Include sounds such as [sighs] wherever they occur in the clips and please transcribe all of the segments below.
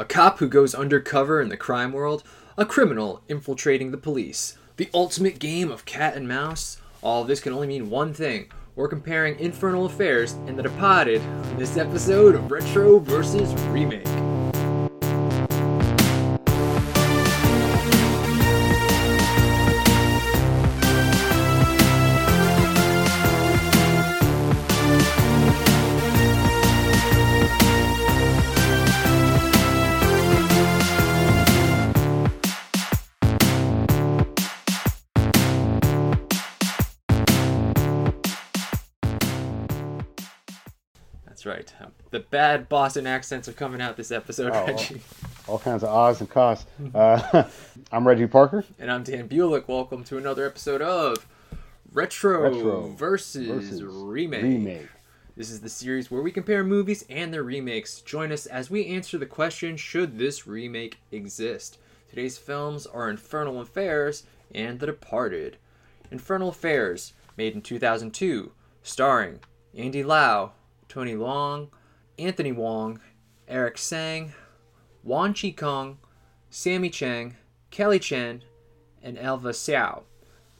a cop who goes undercover in the crime world, a criminal infiltrating the police, the ultimate game of cat and mouse. All of this can only mean one thing. We're comparing Infernal Affairs and The Departed in this episode of Retro versus Remake. Bad Boston accents are coming out this episode, Oh, Reggie. all kinds of odds and costs. Uh, [laughs] I'm Reggie Parker. And I'm Dan Bulick. Welcome to another episode of Retro, Retro versus, versus remake. Remake. This is the series where we compare movies and their remakes. Join us as we answer the question Should this remake exist? Today's films are Infernal Affairs and The Departed. Infernal Affairs, made in 2002, starring Andy Lau, Tony Leung, Anthony Wong, Eric Tsang, Wan Chi Kong, Sammi Cheng, Kelly Chen, and Elva Hsiao.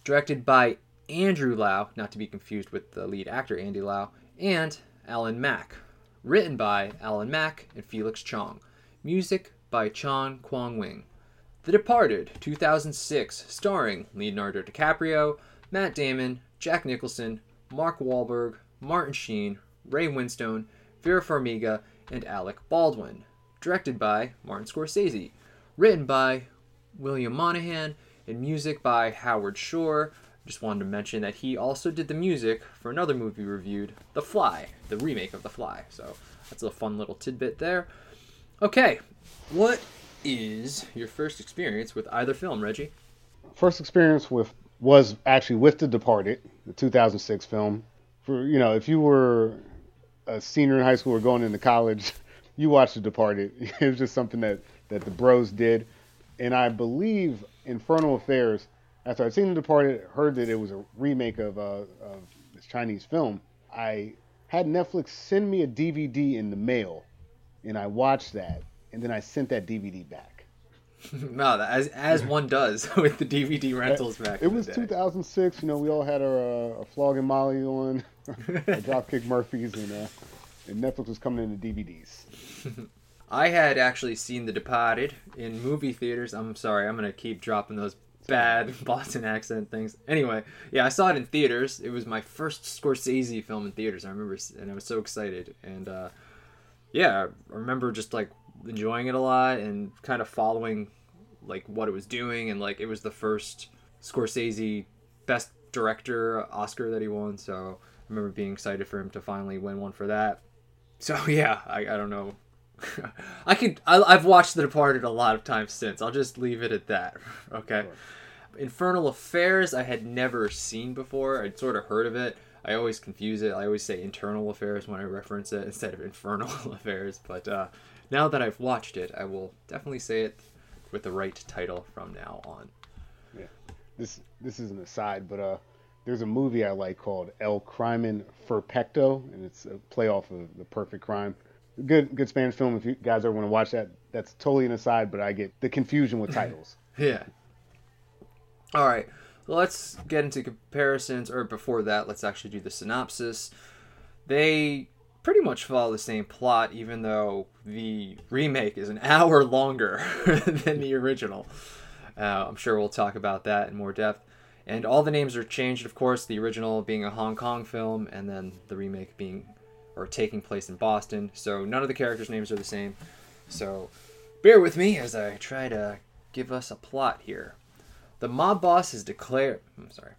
Directed by Andrew Lau, not to be confused with the lead actor Andy Lau, and Alan Mak. Written by Alan Mak and Felix Chong. Music by Chan Kwong Wing. The Departed, 2006, starring Leonardo DiCaprio, Matt Damon, Jack Nicholson, Mark Wahlberg, Martin Sheen, Ray Winstone, Vera Farmiga, and Alec Baldwin. Directed by Martin Scorsese. Written by William Monahan, and music by Howard Shore. Just wanted to mention that he also did the music for another movie reviewed, The Fly, the remake of The Fly. So that's a fun little tidbit there. Okay, what is your first experience with either film, Reggie? First experience with was actually with The Departed, the 2006 film. For you know, if you were a senior in high school or going into college, [laughs] you watched The Departed. [laughs] It was just something that that the bros did, and I believe Infernal Affairs. After I'd seen The Departed, heard that it was a remake of uh, of this Chinese film. I had Netflix send me a DVD in the mail, and I watched that, and then I sent that DVD back. [laughs] no, that- as as one does [laughs] with the DVD rentals back. It in the was day. 2006. You know, we all had our, uh, Flogging Molly on, [laughs] Dropkick Murphys, and, uh, and Netflix was coming in the DVDs. I had actually seen The Departed in movie theaters. I'm sorry, I'm gonna keep dropping those bad Boston accent things. Anyway, yeah, I saw it in theaters. It was my first Scorsese film in theaters. I remember, and I was so excited. And uh, yeah, I remember just like enjoying it a lot and kind of following like what it was doing. And like it was the first Scorsese Best Director Oscar that he won. So I remember being excited for him to finally win one for that. So [laughs] yeah, I, I don't know. [laughs] I could I, I've watched The Departed a lot of times since. I'll just leave it at that. [laughs] Okay. Infernal Affairs I had never seen before. I'd sort of heard of it. I always confuse it. I always say Internal Affairs when I reference it instead of Infernal Affairs. But uh, now that I've watched it, I will definitely say it with the right title from now on. Yeah. This this is an aside, but uh, there's a movie I like called El Crimen Perfecto, and it's a play off of The Perfect Crime. Good good Spanish film. If you guys ever want to watch that, that's totally an aside, but I get the confusion with titles. [laughs] Yeah. All right. Let's get into comparisons, or before that, let's actually do the synopsis. They pretty much follow the same plot, even though the remake is an [laughs] hour longer [laughs] than the original. Uh, I'm sure we'll talk about that in more depth. And all the names are changed, of course, the original being a Hong Kong film, and then the remake being or taking place in Boston. So none of the characters' names are the same. So bear with me as I try to give us a plot here. The mob boss is declared. I'm sorry.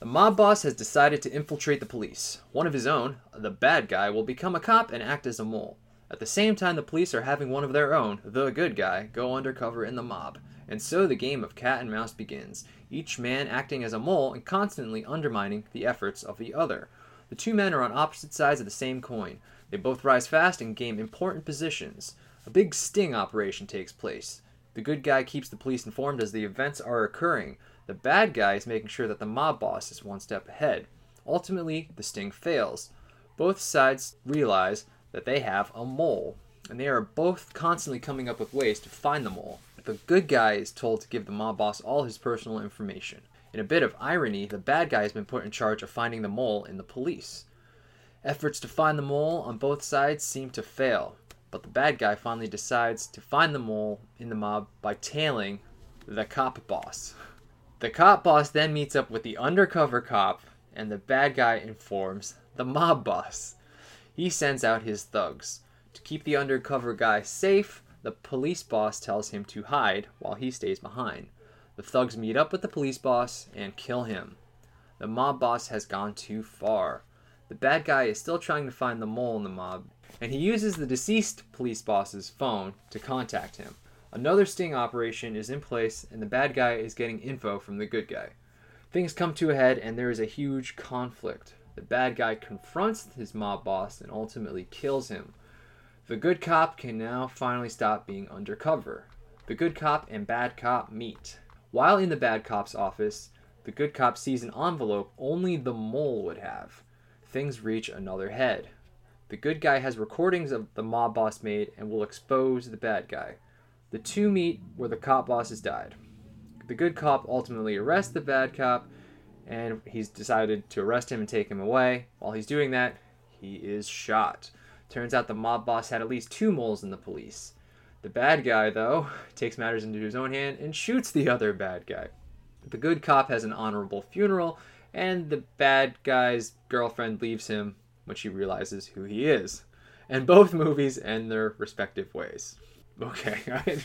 The mob boss has decided to infiltrate the police. One of his own, the bad guy, will become a cop and act as a mole. At the same time, the police are having one of their own, the good guy, go undercover in the mob. And so the game of cat and mouse begins, each man acting as a mole and constantly undermining the efforts of the other. The two men are on opposite sides of the same coin. They both rise fast and gain important positions. A big sting operation takes place. The good guy keeps the police informed as the events are occurring. The bad guy is making sure that the mob boss is one step ahead. Ultimately, the sting fails. Both sides realize that they have a mole. and they are both constantly coming up with ways to find the mole. The good guy is told to give the mob boss all his personal information. In a bit of irony, the bad guy has been put in charge of finding the mole in the police. Efforts to find the mole on both sides seem to fail, but the bad guy finally decides to find the mole in the mob by tailing the cop boss. [laughs] The cop boss then meets up with the undercover cop, and the bad guy informs the mob boss. He sends out his thugs. To keep the undercover guy safe, the police boss tells him to hide while he stays behind. The thugs meet up with the police boss and kill him. The mob boss has gone too far. The bad guy is still trying to find the mole in the mob, and he uses the deceased police boss's phone to contact him. Another sting operation is in place, and the bad guy is getting info from the good guy. Things come to a head, and there is a huge conflict. The bad guy confronts his mob boss and ultimately kills him. The good cop can now finally stop being undercover. The good cop and bad cop meet. While in the bad cop's office, the good cop sees an envelope only the mole would have. Things reach another head. The good guy has recordings of the mob boss made and will expose the bad guy. The two meet where the cop boss has died. The good cop ultimately arrests the bad cop, and he's decided to arrest him and take him away. While he's doing that, he is shot. Turns out the mob boss had at least two moles in the police. The bad guy, though, [laughs] takes matters into his own hand and shoots the other bad guy. The good cop has an honorable funeral, and the bad guy's girlfriend leaves him when she realizes who he is. And both [laughs] movies end their respective ways. Okay, [laughs]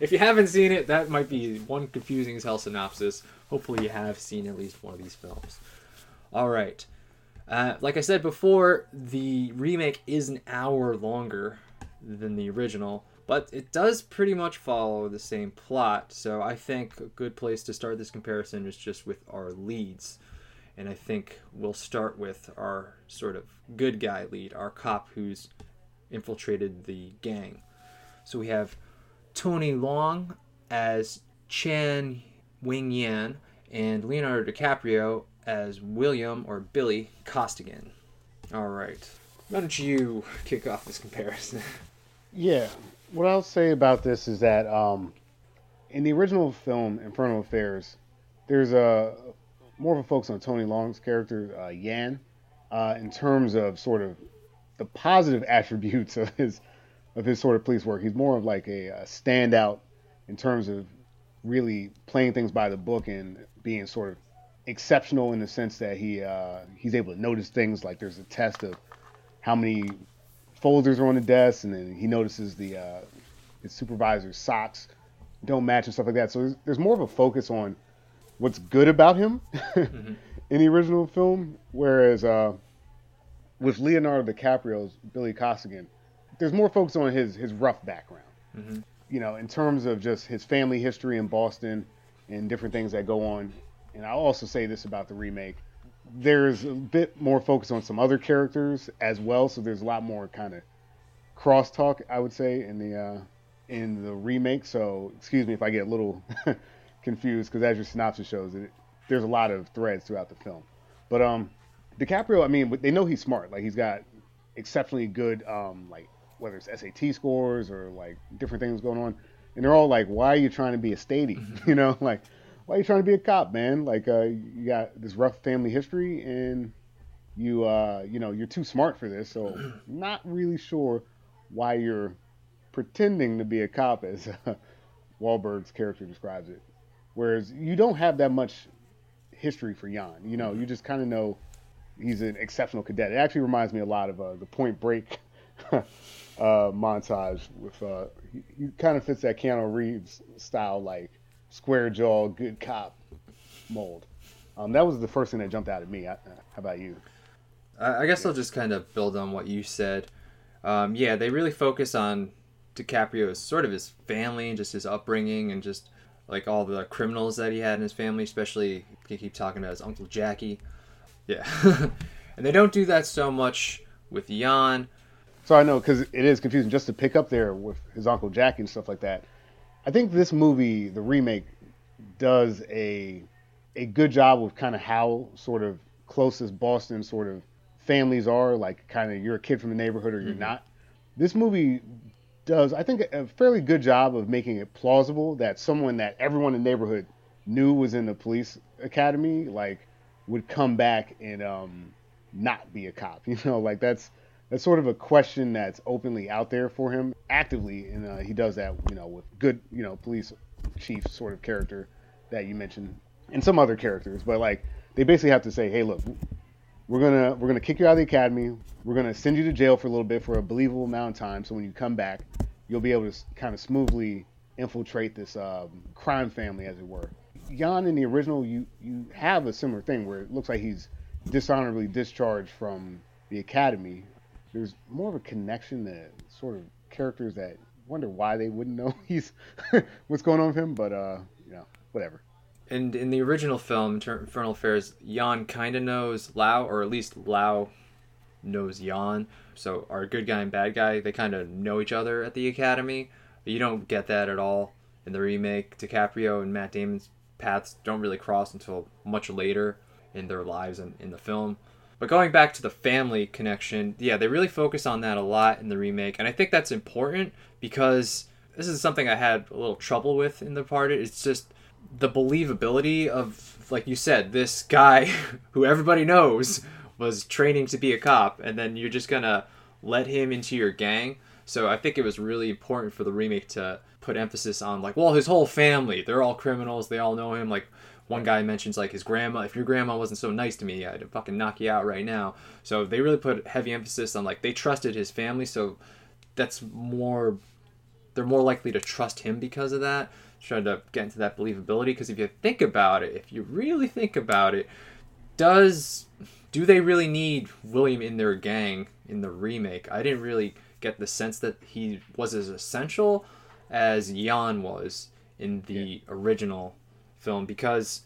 if you haven't seen it, that might be one confusing as hell synopsis. Hopefully, you have seen at least one of these films. All right. Uh, like I said before, the remake is an hour longer than the original, but it does pretty much follow the same plot. So I think a good place to start this comparison is just with our leads. And I think we'll start with our sort of good guy lead, our cop who's infiltrated the gang. So we have Tony Leung as Chan Wing Yan and Leonardo DiCaprio as William or Billy Costigan. All right. Why don't you kick off this comparison? [laughs] Yeah. What I'll say about this is that um, in the original film Infernal Affairs, there's a more of a focus on Tony Leung's character uh, Yan, uh, in terms of sort of the positive [laughs] attributes of his of his sort of police work. He's more of like a, a standout in terms of really playing things by the book and being sort of exceptional in the sense that he uh, he's able to notice things like there's a test of how many folders are on the desk, and then he notices the uh, his supervisor's socks don't match and stuff like that. So there's, there's more of a focus on what's good about him [laughs] mm-hmm. in the original film, whereas uh, with Leonardo DiCaprio's Billy Costigan, there's more focus on his his rough background. Mm-hmm. You know, in terms of just his family history in Boston and different things that go on. And I'll also say this about the remake: there's a bit more focus on some other characters as well, so there's a lot more kind of crosstalk, I would say, in the uh, in the remake. So excuse me if I get a little [laughs] confused, because as your synopsis shows, it, there's a lot of threads throughout the film. But um, DiCaprio, I mean, they know he's smart. Like he's got exceptionally good um, like whether it's SAT scores or like different things going on, and they're all like, "Why are you trying to be a statey?" Mm-hmm. [laughs] You know, like, "Why are you trying to be a cop, man? Like, uh, you got this rough family history, and you, uh, you know, you're too smart for this. So, [clears throat] not really sure why you're pretending to be a cop, as uh, Wahlberg's character describes it. Whereas you don't have that much history for Jan. You know, mm-hmm. you just kind of know he's an exceptional cadet. It actually reminds me a lot of uh, the Point Break [laughs] uh, montage with uh, he, he kind of fits that Keanu Reeves style, like square jaw, good cop mold. Um, that was the first thing that jumped out at me. how about you? I guess I'll just kind of build on what you said. Um, yeah, they really focus on DiCaprio's sort of his family and just his upbringing and just like all the criminals that he had in his family, especially he keep talking about his uncle Jackie. Yeah, [laughs] and they don't do that so much with Yan. So I know because it is confusing just to pick up there with his uncle Jackie and stuff like that. I think this movie, the remake, does a a good job with kind of how sort of closest Boston sort of families are. Like kind of you're a kid from the neighborhood or you're mm-hmm. not. This movie does, I think, a fairly good job of making it plausible that someone that everyone in the neighborhood knew was in the police academy, like, would come back and um, not be a cop. [laughs] You know, like that's that's sort of a question that's openly out there for him actively, and uh, he does that, you know, with good, you know, police chief sort of character that you mentioned, and some other characters. But like, they basically have to say, hey, look, we're gonna we're gonna kick you out of the academy. We're gonna send you to jail for a little bit for a believable amount of time. So when you come back, you'll be able to kind of smoothly infiltrate this um, crime family, as it were. Jan in the original, you you have a similar thing where it looks like he's dishonorably discharged from the academy. There's more of a connection to sort of characters that wonder why they wouldn't know [laughs] he's what's going on with him, but uh, you know, whatever. And in the original film, Infernal Affairs, Jan kind of knows Lau, or at least Lau knows Jan. So our good guy and bad guy, they kind of know each other at the academy. You don't get that at all in the remake. DiCaprio and Matt Damon's paths don't really cross until much later in their lives and in the film. But going back to the family connection, yeah, they really focus on that a lot in the remake, and I think that's important because this is something I had a little trouble with in the part. It's just the believability of, like you said, this guy [laughs] who everybody knows was training to be a cop, and then you're just gonna let him into your gang. So I think it was really important for the remake to put emphasis on like, well, his whole family, they're all criminals, they all know him. Like one guy mentions like his grandma, if your grandma wasn't so nice to me, I'd fucking knock you out right now. So they really put heavy emphasis on like they trusted his family, so that's more they're more likely to trust him because of that. Trying to get into that believability because if you think about it, if you really think about it, does do they really need William in their gang in the remake? I didn't really get the sense that he was as essential as Jan was in the yeah. original film because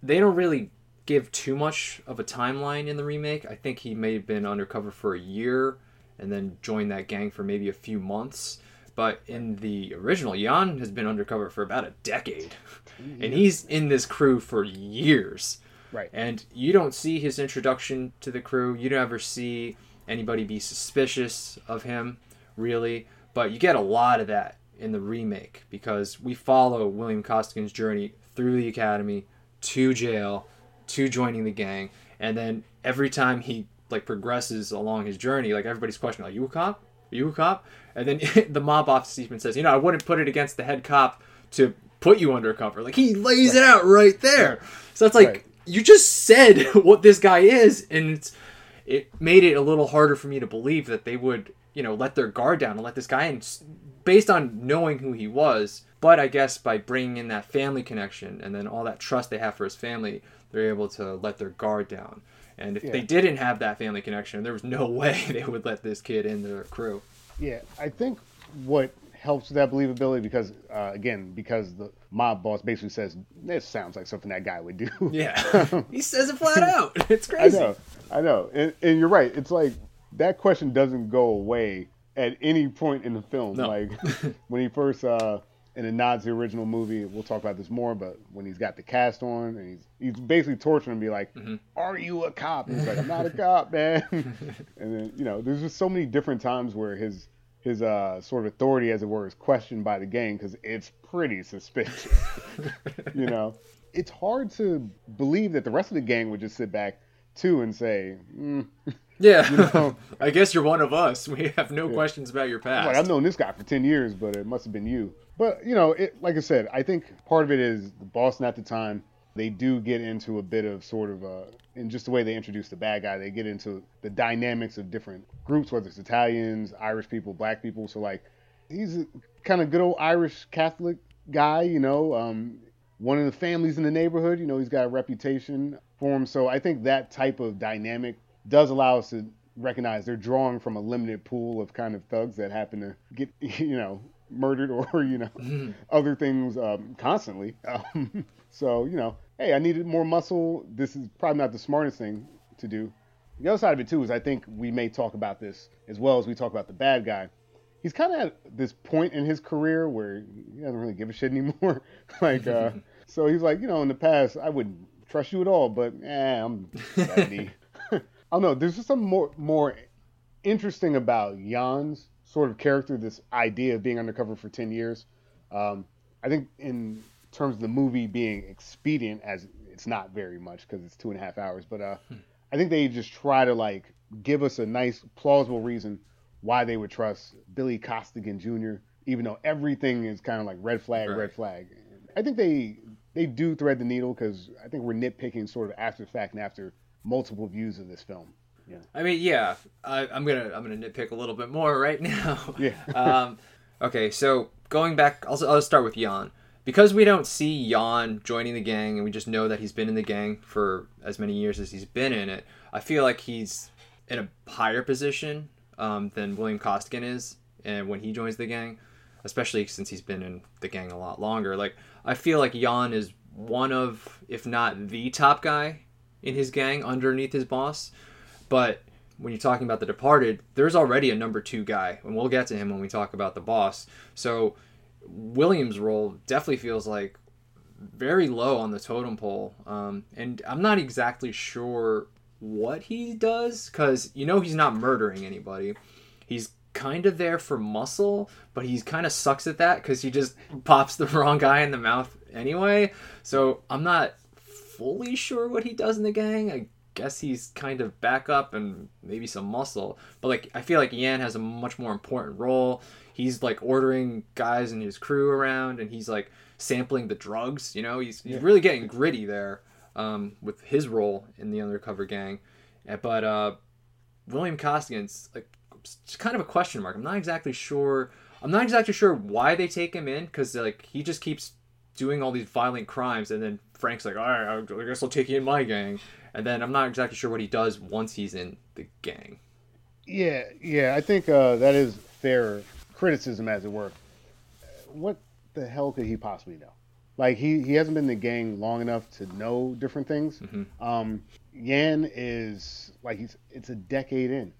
they don't really give too much of a timeline in the remake. I think he may have been undercover for a year and then joined that gang for maybe a few months. But in the original, Jan has been undercover for about a decade. Mm-hmm. And he's in this crew for years. Right. And you don't see his introduction to the crew. You never see anybody be suspicious of him, really. But you get a lot of that in the remake because we follow William Costigan's journey through the academy to jail to joining the gang and then every time he like progresses along his journey like everybody's questioning like you a cop Are you a cop and then [laughs] the mob officer even says you know i wouldn't put it against the head cop to put you undercover like he lays right. it out right there so it's like right. you just said [laughs] what this guy is and it's it made it a little harder for me to believe that they would you know let their guard down and let this guy in based on knowing who he was but I guess by bringing in that family connection and then all that trust they have for his family, they're able to let their guard down. And if yeah. they didn't have that family connection, there was no [laughs] way they would let this kid in their crew. Yeah, I think what helps with that believability because uh, again because the mob boss basically says this sounds like something that guy would do. [laughs] Yeah, he says it flat out. [laughs] It's crazy. I know, I know, and, and, you're right. It's like that question doesn't go away at any point in the film. No. Like when he first uh, and it nods the original movie. We'll talk about this more, but when he's got the cast on and he's he's basically torturing me like, mm-hmm. "Are you a cop?" And he's like, "I'm not a cop, man." [laughs] and then you know, there's just so many different times where his his uh, sort of authority, as it were, is questioned by the gang because it's pretty suspicious. [laughs] you know, it's hard to believe that the rest of the gang would just sit back too and say, mm, yeah, [laughs] you know, I guess you're one of us. We have no yeah. questions about your past. Like I've known this guy for ten years, but it must have been you. But you know, it, like I said, I think part of it is Boston at the time. They do get into a bit of sort of a, in just the way they introduce the bad guy. They get into the dynamics of different groups, whether it's Italians, Irish people, Black people. So like, he's a kind of good old Irish Catholic guy, you know. Um, one of the families in the neighborhood, you know, he's got a reputation for him. So I think that type of dynamic does allow us to recognize they're drawing from a limited pool of kind of thugs that happen to get, [laughs] you know, murdered or [laughs] you know mm-hmm. other things um, constantly. Um, [laughs] so you know, hey, I needed more muscle. This is probably not the smartest thing to do. The other side of it too is I think we may talk about this as well as we talk about the bad guy. He's kind of at this point in his career where he doesn't really give a shit anymore. [laughs] like, uh, so he's like, you know, in the past I wouldn't trust you at all, but eh, I'm 70. I don't know. There's just something more more interesting about Jan's sort of character, this idea of being undercover for 10 years. Um, I think in terms of the movie being expedient, as it's not very much because it's two and a half hours, but uh, hmm. I think they just try to like give us a nice, plausible reason why they would trust Billy Costigan Jr., even though everything is kind of like red flag, right. red flag. I think they they do thread the needle because I think we're nitpicking sort of after the fact and after multiple views of this film. Yeah. I mean, yeah, I, am gonna I'm gonna nitpick a little bit more right [laughs] now. Yeah. [laughs] um, okay, so going back, I'll, I'll start with Yan because we don't see Yan joining the gang and we just know that he's been in the gang for as many years as he's been in it. I feel like he's in a higher position um, than William Costigan is, and when he joins the gang, especially since he's been in the gang a lot longer. Like I feel like Yan is one of, if not the top guy in his gang underneath his boss. But when you're talking about the Departed, there's already a number two guy, and we'll get to him when we talk about the boss. So Williams' role definitely feels like very low on the totem pole, um, and I'm not exactly sure what he does because you know he's not murdering anybody. He's kind of there for muscle, but he kind of sucks at that because he just pops the [laughs] wrong guy in the mouth anyway. So I'm not fully sure what he does in the gang. I guess he's kind of backup and maybe some muscle. But like I feel like Yan has a much more important role. He's like ordering guys and his crew around and he's like sampling the drugs, you know? He's he's yeah. really getting gritty there um, with his role in the undercover gang. But uh, William Costigan's like it's kind of a question mark. I'm not exactly sure. I'm not exactly sure why they take him in because like he just keeps doing all these violent crimes, and then Frank's like, all right, I guess I'll take you in my gang, and then I'm not exactly sure what he does once he's in the gang. Yeah, yeah, I think uh, that is fair criticism, as it were. What the hell could he possibly know? Like he, he hasn't been in the gang long enough to know different things. Mm-hmm. Um, Yan is like he's it's a decade in.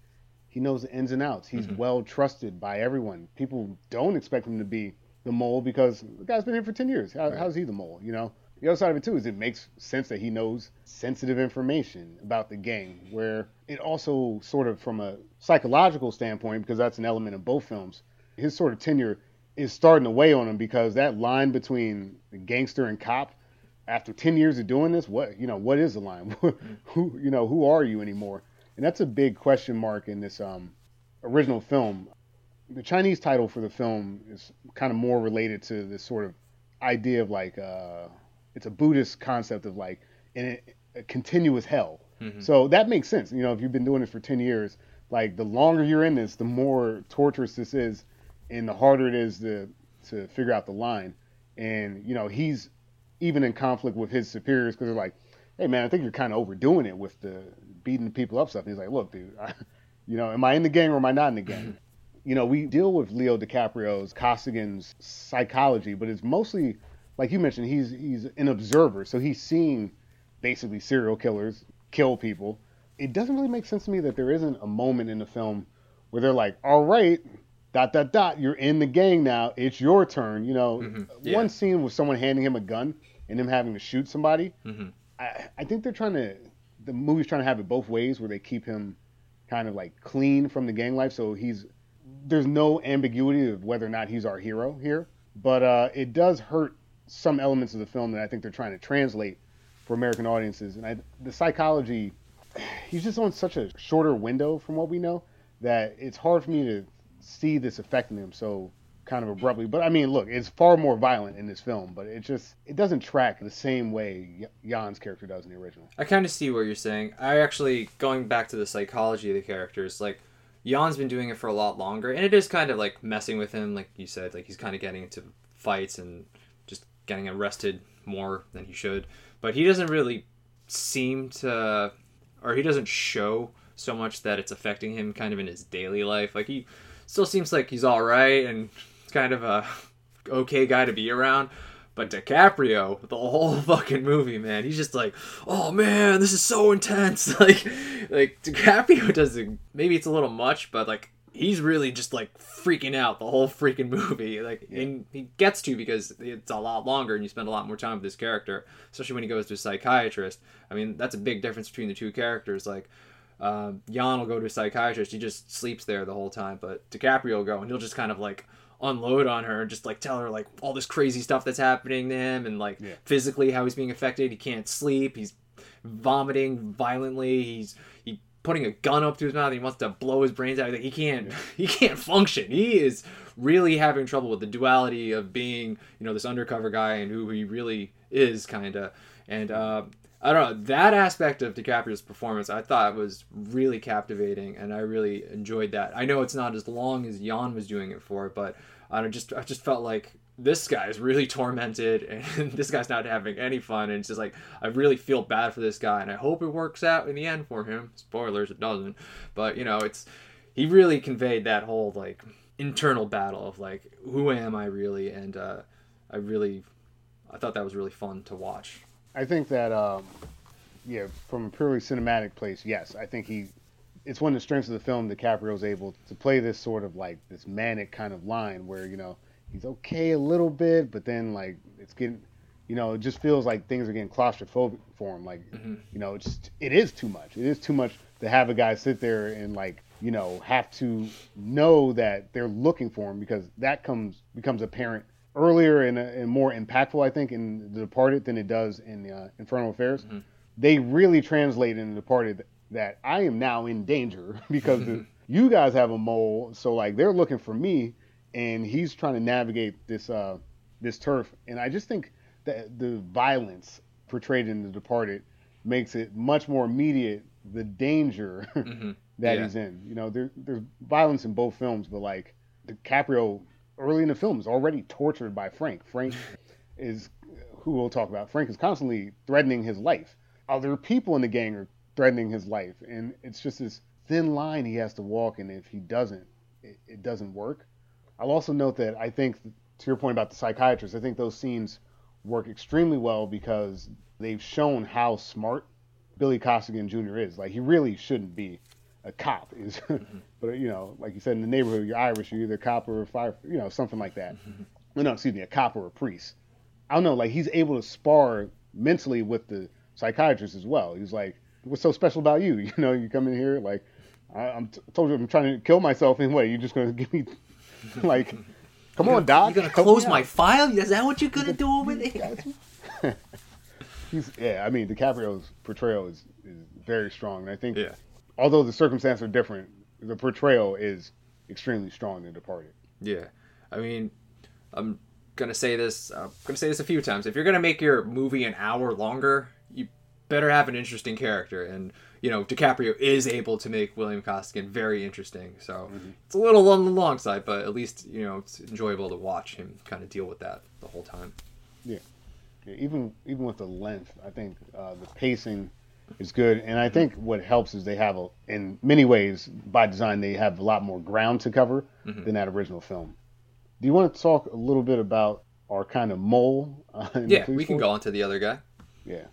He knows the ins and outs. He's mm-hmm. well trusted by everyone. People don't expect him to be the mole because the guy's been here for 10 years. How, right. How's he the mole, you know? The other side of it, too, is it makes sense that he knows sensitive information about the gang, where it also, sort of from a psychological standpoint, because that's an element of both films, his sort of tenure is starting to weigh on him because that line between gangster and cop, after 10 years of doing this, what, you know, what is the line? [laughs] who, you know, who are you anymore? And that's a big question mark in this um, original film the Chinese title for the film is kind of more related to this sort of idea of like uh, it's a Buddhist concept of like in a, a continuous hell. Mm-hmm. So that makes sense. You know, if you've been doing this for ten years, like the longer you're in this, the more torturous this is, and the harder it is to to figure out the line. And you know, he's even in conflict with his superiors because they're like, "Hey, man, I think you're kind of overdoing it with the beating people up stuff." And he's like, "Look, dude, I, [laughs] you know, am I in the gang or am I not in the gang?" you know, we deal with Leo DiCaprio's Costigan's psychology, but it's mostly like you mentioned, he's he's an observer, so he's seeing basically serial killers kill people. It doesn't really make sense to me that there isn't a moment in the film where they're like, "All right, dot dot dot, you're in the gang now. It's your turn." You know, mm-hmm. yeah. one scene with someone handing him a gun and him having to shoot somebody. Mm-hmm. I, I think they're trying to the movie's trying to have it both ways, where they keep him kind of like clean from the gang life, so he's there's no ambiguity of whether or not he's our hero here, but uh, it does hurt some elements of the film that I think they're trying to translate for American audiences. And I, the psychology, he's just on such a shorter window from what we know that it's hard for me to see this affecting him so kind of abruptly. But I mean, look, it's far more violent in this film, but it just it doesn't track the same way Jan's character does in the original. I kind of see what you're saying. I actually going back to the psychology of the characters, like Jan's been doing it for a lot longer, and it is kind of like messing with him, like you said. Like he's kind of getting into fights and getting arrested more than he should. But he doesn't really seem to, or he doesn't show so much that it's affecting him kind of in his daily life. Like he still seems like he's all right and kind of a [laughs] okay guy to be around. But DiCaprio, the whole [laughs] fucking movie, man, he's just like, oh man, this is so intense. [laughs] Like, like DiCaprio does it. Maybe it's a little much, but like he's really just like freaking out the whole freaking movie. [laughs] Like, yeah. and he gets to because it's a lot longer and you spend a lot more time with this character, especially when he goes to a psychiatrist. I mean, that's a big difference between the two characters. Like, um, Jan will go to a psychiatrist. He just sleeps there the whole time. But DiCaprio will go and he'll just kind of like unload on her and just like tell her like all this crazy stuff that's happening to him and like Yeah. physically how he's being affected. He can't sleep. He's vomiting violently. He's he putting a gun up to his mouth. He wants to blow his brains out. He can't [laughs] he can't function. He is really having trouble with the duality of being you know this undercover guy and who he really is kind of. And uh, I don't know that aspect of DiCaprio's performance. I thought was really captivating, and I really enjoyed that. I know it's not as long as Jan was doing it for, but I just I just felt like this guy is really [laughs] tormented and this guy's not having any fun and it's just like i really feel bad for this guy and i hope it works out in the end for him spoilers it doesn't but you know it's he really conveyed that whole like internal battle of like who am i really and uh i really i thought that was really fun to watch I think that, um, yeah, from a purely cinematic place, yes, I think he. It's one of the strengths of the film. that Caprio DiCaprio's able to play this sort of like this manic kind of line where you know he's okay a little bit, but then like it's getting, you know, it just feels like things are getting claustrophobic for him. Like, you know, it's it is too much. It is too much to have a guy sit there and like you know have to know that they're looking for him because that comes becomes apparent earlier and, uh, and more impactful, I think, in The Departed than it does in uh, Infernal Affairs. They really translate in The Departed that I am now in danger [laughs] because [laughs] the, you guys have a mole, so like they're looking for me, and he's trying to navigate this uh, this turf. And I just think that the violence portrayed in The Departed makes it much more immediate the danger [laughs] that Yeah. he's in. You know, there, there's violence in both films, but like DiCaprio early in the film is already tortured by Frank. Frank [laughs] is who we'll talk about. Frank is constantly threatening his life. Other people in the gang are threatening his life, and it's just this thin line he has to walk, and if he doesn't, it, it doesn't work. I'll also note that I think, to your point about the psychiatrist, I think those scenes work extremely well because they've shown how smart Billy Costigan Jr. is. Like he really shouldn't be a cop. [laughs] Is, but you know, like you said in the neighborhood, you're Irish, you're either a cop or a fire, you know, something like that. [laughs] No, no, excuse me, a cop or a priest. I don't know. Like he's able to spar mentally with the psychiatrist as well. He's like, "What's so special about you? [laughs] You know, you come in here like, I, I'm t- told you I'm trying to kill myself anyway. You're just gonna give me [laughs] like, come on, doc. You're gonna close my out." file is that what you're gonna [laughs] do with it [laughs] He's yeah. I mean, DiCaprio's portrayal is, is very strong, and I think yeah although the circumstances are different, the portrayal is extremely strong in Departed. Yeah, I mean, I'm gonna say this. I'm gonna say this a few times. If you're gonna make your movie an hour longer, you better have an interesting character, and you know DiCaprio is able to make William Costigan very interesting. So it's a little on the long side, but at least you know it's enjoyable to watch him kind of deal with that the whole time. Yeah, even even with the length, I think uh, the pacing is good, and I think what helps is they have a, in many ways by design they have a lot more ground to cover than that original film. Do you want to talk a little bit about our kind of mole? Uh, Yeah, we can force? go on to the other guy. Yeah,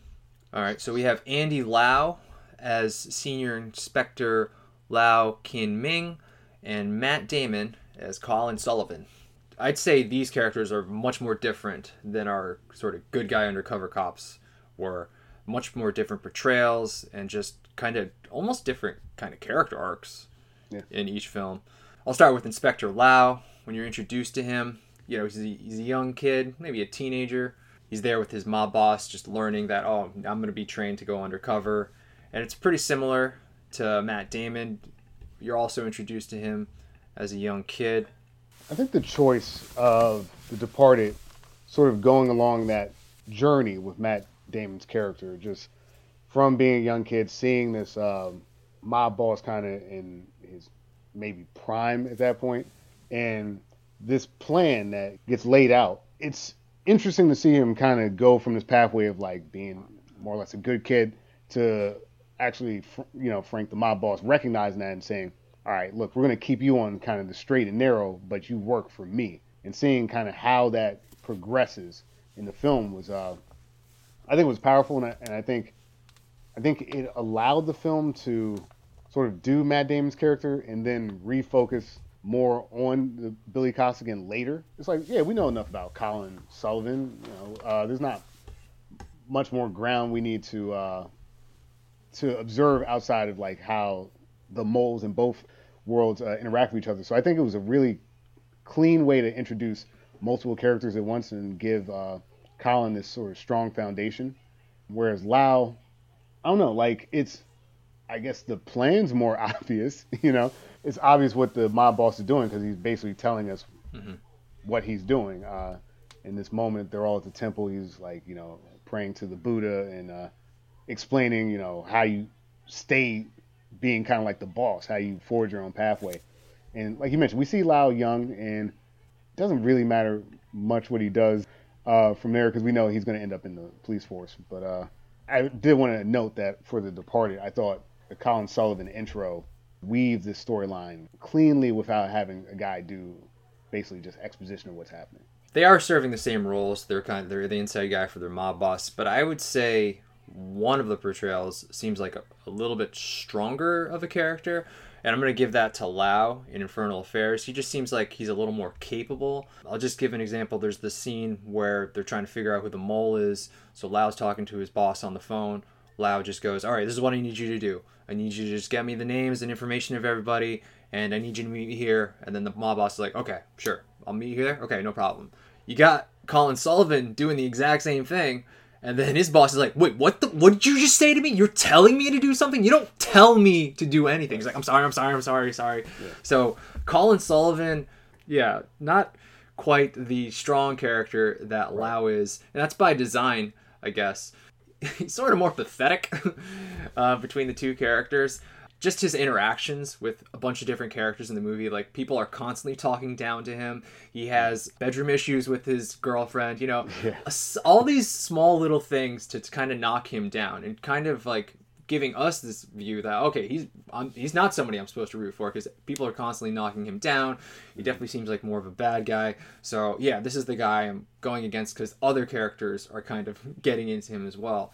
All right, so we have Andy Lau as Senior Inspector Lau Kin Ming and Matt Damon as Colin Sullivan. I'd say these characters are much more different than our sort of good guy undercover cops were. Much more different portrayals and just kind of almost different kind of character arcs Yeah. in each film. I'll start with Inspector Lau. When you're introduced to him, you know, he's a, he's a young kid, maybe a teenager. He's there with his mob boss, just learning that, oh, I'm going to be trained to go undercover. And it's pretty similar to Matt Damon. You're also introduced to him as a young kid. I think the choice of The Departed sort of going along that journey with Matt Damon's character, just from being a young kid, seeing this um, mob boss kind of in his maybe prime at that point, and this plan that gets laid out. It's interesting to see him kind of go from this pathway of like being more or less a good kid to actually, you know, Frank the mob boss recognizing that and saying, all right, look, we're going to keep you on kind of the straight and narrow, but you work for me. And seeing kind of how that progresses in the film was, uh, I think, it was powerful, and I, and I think, I think it allowed the film to sort of do Matt Damon's character and then refocus more on the Billy Costigan later. It's like, yeah, we know enough about Colin Sullivan. You know, uh, there's not much more ground we need to uh, to observe outside of like how the moles in both worlds uh, interact with each other. So I think it was a really clean way to introduce multiple characters at once and give uh, Colin this sort of strong foundation. Whereas Lau, I don't know, like it's, I guess the plan's more [laughs] obvious. You know, it's obvious what the mob boss is doing because he's basically telling us Mhm. what he's doing. Uh, in this moment, they're all at the temple. He's like, you know, praying to the Buddha and uh, explaining, you know, how you stay being kind of like the boss, how you forge your own pathway. And like you mentioned, we see Lau young, and it doesn't really matter much what he does uh, from there because we know he's going to end up in the police force. But uh, I did want to note that for The Departed, I thought the Colin Sullivan intro weaved this storyline cleanly without having a guy do basically just exposition of what's happening. They are serving the same roles. They're kind of they're the inside guy for their mob boss, but I would say one of the portrayals seems like a, a little bit stronger of a character. And I'm going to give that to Lau in Infernal Affairs. He just seems like he's a little more capable. I'll just give an example. There's the scene where they're trying to figure out who the mole is. So Lau's talking to his boss on the phone. Lau just goes, All right, this is what I need you to do. I need you to just get me the names and information of everybody, and I need you to meet me here. And then the mob boss is like, Okay, sure. I'll meet you here. Okay, no problem. You got Colin Sullivan doing the exact same thing. And then his boss is like, "Wait, what? The, what did you just say to me? You're telling me to do something? You don't tell me to do anything." He's like, "I'm sorry, I'm sorry, I'm sorry, sorry." So Colin Sullivan, yeah, not quite the strong character that Lau is, and that's by design, I guess. [laughs] He's sort of more pathetic [laughs] uh, between the two characters. Just his interactions with a bunch of different characters in the movie, like people are constantly talking down to him. He has bedroom issues with his girlfriend, you know, [laughs] Yeah. all these small little things to, to kind of knock him down and kind of like giving us this view that okay he's I'm, he's not somebody I'm supposed to root for because people are constantly knocking him down. He definitely seems like more of a bad guy. So yeah, this is the guy I'm going against because other characters are kind of [laughs] getting into him as well.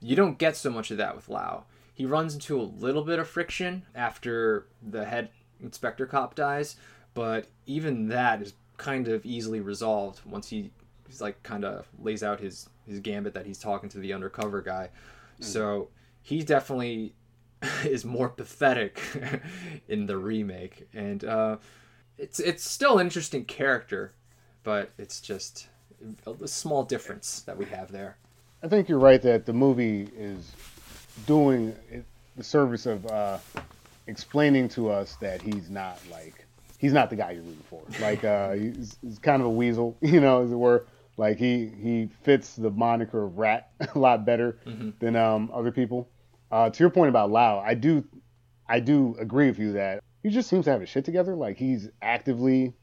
You don't get so much of that with Lau. He runs into a little bit of friction after the head inspector cop dies, but even that is kind of easily resolved once he he's like kind of lays out his his gambit that he's talking to the undercover guy. So he definitely [laughs] is more pathetic [laughs] in the remake, and uh, it's it's still an interesting character, but it's just a small difference that we have there. I think you're right that the movie is doing the service of uh, explaining to us that he's not like he's not the guy you're rooting for. [laughs] Like uh, he's, he's kind of a weasel, [laughs] you know, as it were. Like he he fits the moniker of rat [laughs] a lot better than um, other people. Uh, to your point about Lau, I do I do agree with you that he just seems to have his shit together. Like he's actively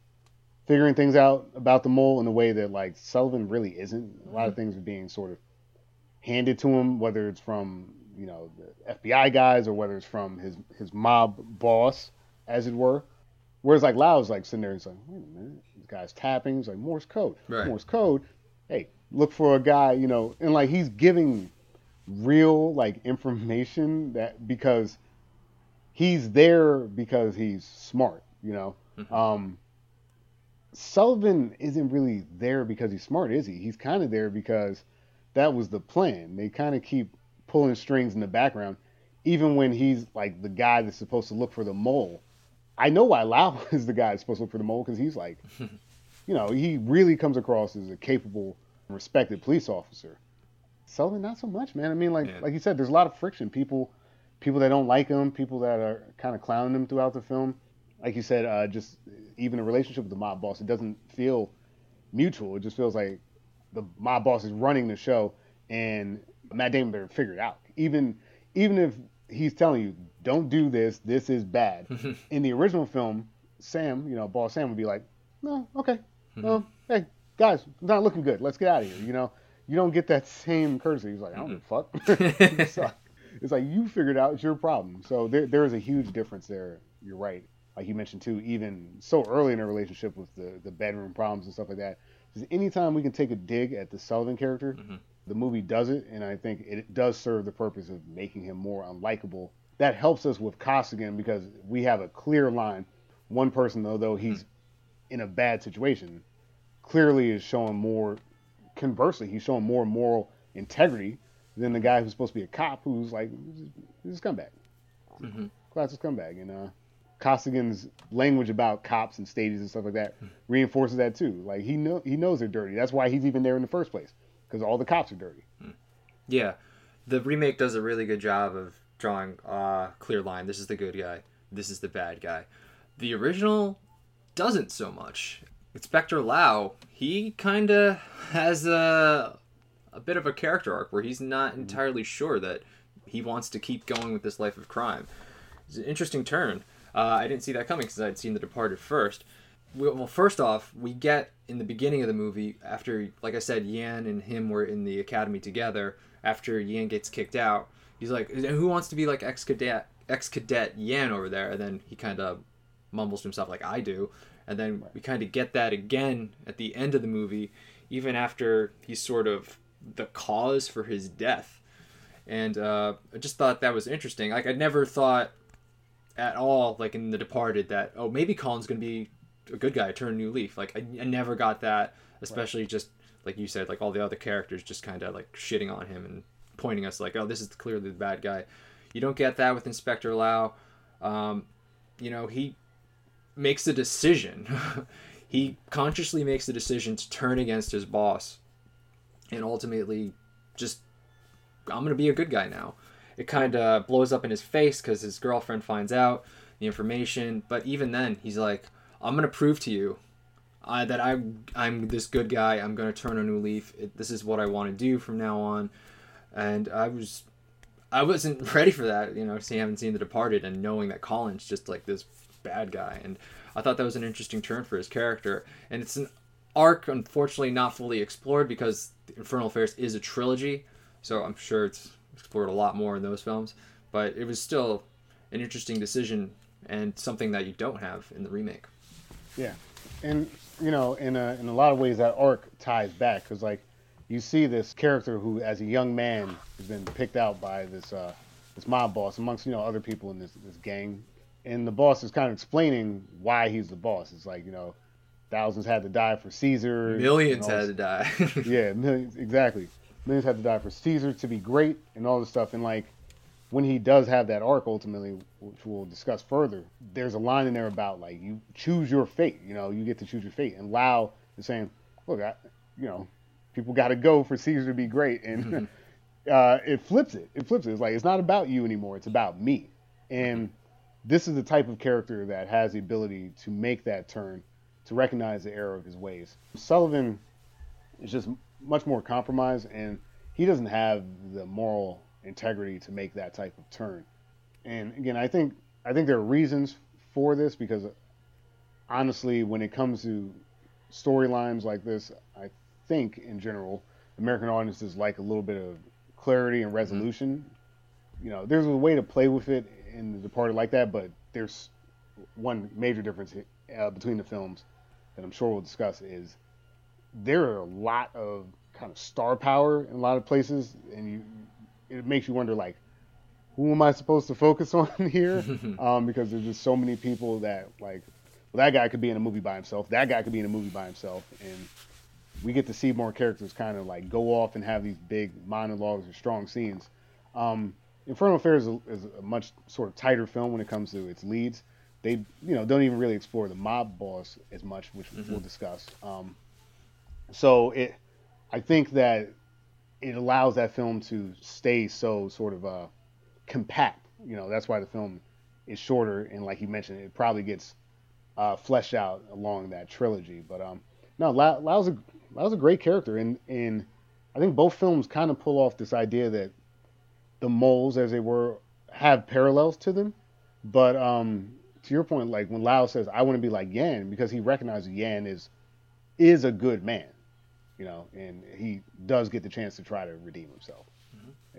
figuring things out about the mole in a way that like Sullivan really isn't. A lot of things are being sort of handed to him, whether it's from you know the FBI guys or whether it's from his his mob boss, as it were. Whereas like Lau's like sitting there and he's like, wait a minute, this guy's tapping. He's like Morse code, Right. Morse code. Hey, look for a guy, you know, and like he's giving real like information that because he's there because he's smart, you know. Um, Sullivan isn't really there because he's smart, is he? He's kind of there because that was the plan. They kind of keep pulling strings in the background, even when he's like the guy that's supposed to look for the mole. I know why Lau [laughs] is the guy that's supposed to look for the mole because he's like, [laughs] you know, he really comes across as a capable, respected police officer. Sullivan, not so much, man. I mean, like Yeah. like you said, there's a lot of friction. People, people that don't like him, people that are kind of clowning him throughout the film. Like you said, uh, just even a relationship with the mob boss, it doesn't feel mutual. It just feels like the mob boss is running the show, and Matt Damon better figure it out. Even even if he's telling you, don't do this, this is bad. [laughs] In the original film, Sam, you know, boss Sam would be like, no, okay, no, hmm. hey guys, not looking good. Let's get out of here. You know, you don't get that same courtesy. He's like, I don't give a fuck. Hmm. [laughs] it's, like, [laughs] it's like you figured out it's your problem. So there there is a huge difference there. You're right. Like you mentioned too, even so early in a relationship with the the bedroom problems and stuff like that. Because anytime we can take a dig at the Sullivan character, mm-hmm. The movie does it, and I think it does serve the purpose of making him more unlikable. That helps us with Costigan because we have a clear line. One person, although he's in a bad situation, clearly is showing more. Conversely, he's showing more moral integrity than the guy who's supposed to be a cop who's like he's a scumbag. Mhm. Classic scumbag. And uh, Costigan's language about cops and stages and stuff like that reinforces that too. Like he know he knows they're dirty. That's why he's even there in the first place because all the cops are dirty. Yeah, the remake does a really good job of drawing a clear line. This is the good guy. This is the bad guy. The original doesn't so much. Inspector Lau, he kind of has a a bit of a character arc where he's not entirely sure that he wants to keep going with this life of crime. It's an interesting turn. Uh, I didn't see that coming because I'd seen The Departed first. Well, well, first off, we get in the beginning of the movie after, like I said, Yan and him were in the academy together. After Yan gets kicked out, he's like, "Who wants to be like ex cadet, ex cadet Yan over there?" And then he kind of mumbles to himself like, "I do." And then we kind of get that again at the end of the movie, even after he's sort of the cause for his death. And uh, I just thought that was interesting. Like I never thought at all, like in The Departed, that oh maybe Colin's gonna be a good guy, turn a new leaf. Like I, I never got that, especially just like you said, like all the other characters just kind of like shitting on him and pointing us like, oh, this is clearly the bad guy. You don't get that with Inspector Lau. Um, you know, he makes a decision. [laughs] he consciously makes the decision to turn against his boss, and ultimately, just I'm gonna be a good guy now. It kind of blows up in his face because his girlfriend finds out the information. But even then, he's like, "I'm gonna prove to you uh, that I I'm this good guy. I'm gonna turn a new leaf. It, this is what I want to do from now on." And I was, I wasn't [laughs] ready for that. You know, see, having seen The Departed and knowing that Colin's just like this bad guy, and I thought that was an interesting turn for his character. And it's an arc, unfortunately, not fully explored because Infernal Affairs is a trilogy, so I'm sure it's explored a lot more in those films. But it was still an interesting decision and something that you don't have in the remake. Yeah, and you know, in a in a lot of ways, that arc ties back because like you see this character who, as a young man, has been picked out by this uh, this mob boss amongst you know other people in this this gang, and the boss is kind of explaining why he's the boss. It's like you know, thousands had to die for Caesar, Millions had to die. [laughs] yeah, millions exactly. Millions had to die for Caesar to be great and all this stuff. And like when he does have that arc ultimately, which we'll discuss further, there's a line in there about like you choose your fate. You know, you get to choose your fate. And Lau is saying, look, I, you know, people got to go for Caesar to be great, and [laughs] uh, it flips it. It flips it. It's like it's not about you anymore. It's about me. And this is the type of character that has the ability to make that turn, to recognize the error of his ways. Sullivan is just much more compromised, and he doesn't have the moral integrity to make that type of turn. And again, I think I think there are reasons for this because honestly, when it comes to storylines like this, I think in general, American audiences like a little bit of clarity and resolution. You know, there's a way to play with it in The Departed like that, but there's one major difference uh, between the films that I'm sure we'll discuss is there are a lot of kind of star power in a lot of places, and you it makes you wonder like who am I supposed to focus [laughs] on here? [laughs] um, because there's just so many people that like well, that guy could be in a movie by himself, that guy could be in a movie by himself, and we get to see more characters kind of like go off and have these big monologues or strong scenes. Um, Infernal Affairs is a, is a much sort of tighter film when it comes to its leads. They, you know, don't even really explore the mob boss as much, which we'll discuss. Um, so it, I think that it allows that film to stay so sort of uh, compact. You know, that's why the film is shorter, and like you mentioned, it probably gets uh, fleshed out along that trilogy. But um, no, Lau, Lau's a a great character, and and I think both films kind of pull off this idea that the moles, as they were, have parallels to them. But um, to your point, like when Lau says, "I want to be like Yan," because he recognizes Yan is is a good man, you know, and he does get the chance to try to redeem himself,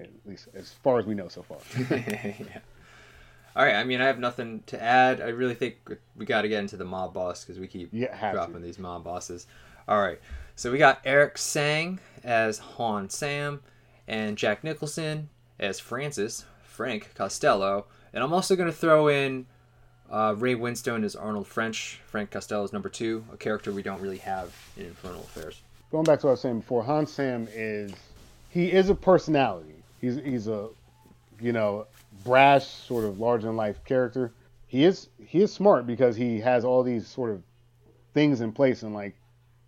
at least as far as we know so far. [laughs] yeah. All right. I mean, I have nothing to add. I really think we got to get into the mob boss because we keep Yeah, have to. dropping these mob bosses. All right. So we got Eric Tsang as Han Sam and Jack Nicholson as Francis, Frank Costello. And I'm also going to throw in uh, Ray Winstone as Arnold French. Frank Costello is number two, a character we don't really have in Infernal Affairs. Going back to what I was saying before, Han Sam is he is a personality. he's he's a you know brash sort of large than life character. He is he is smart because he has all these sort of things in place and like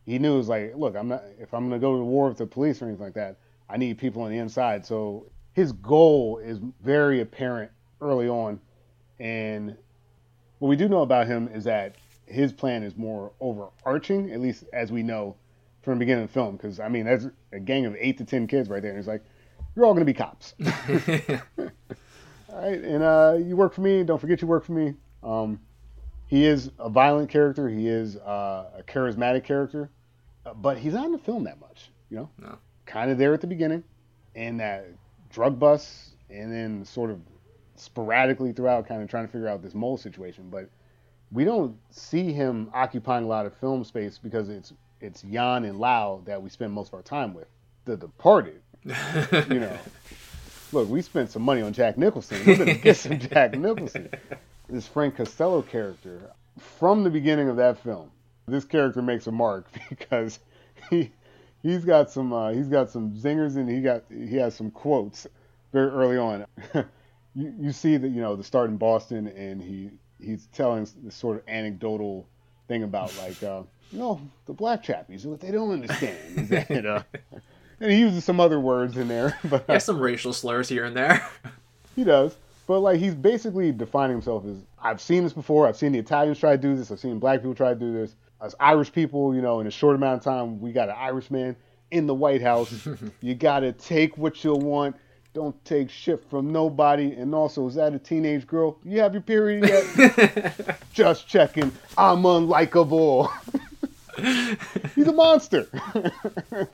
he knew it was like look I'm not if I'm gonna go to war with the police or anything like that I need people on the inside. So his goal is very apparent early on, and what we do know about him is that his plan is more overarching, at least as we know from the beginning of the film. Because I mean, that's a gang of eight to ten kids right there, and he's like, "You're all going to be cops." [laughs] all right, and uh, you work for me. Don't forget you work for me. Um, he is a violent character. He is uh, a charismatic character, uh, but he's not in the film that much. You know, No. kind of there at the beginning, and that drug bust, and then sort of sporadically throughout, kind of trying to figure out this mole situation. But we don't see him occupying a lot of film space because it's it's Yan and Lau that we spend most of our time with. The Departed, [laughs] you know. Look, we spent some money on Jack Nicholson. We're gonna get some Jack Nicholson. [laughs] This Frank Costello character, from the beginning of that film, this character makes a mark [laughs] because he he's got some uh, he's got some zingers and he got he has some quotes very early on. you you see that you know the start in Boston and he he's telling this sort of anecdotal thing about like uh, know the black chappies what they don't understand is [laughs] that uh, and he uses some other words in there [laughs] but uh, some racial slurs here and there. [laughs] he does. But like he's basically defining himself as I've seen this before. I've seen the Italians try to do this. I've seen black people try to do this. As Irish people, you know, in a short amount of time, we got an Irishman in the White House. you gotta take what you want. Don't take shit from nobody. And also, is that a teenage girl? You have your period yet? Just checking. I'm unlikable. [laughs] He's a monster. [laughs]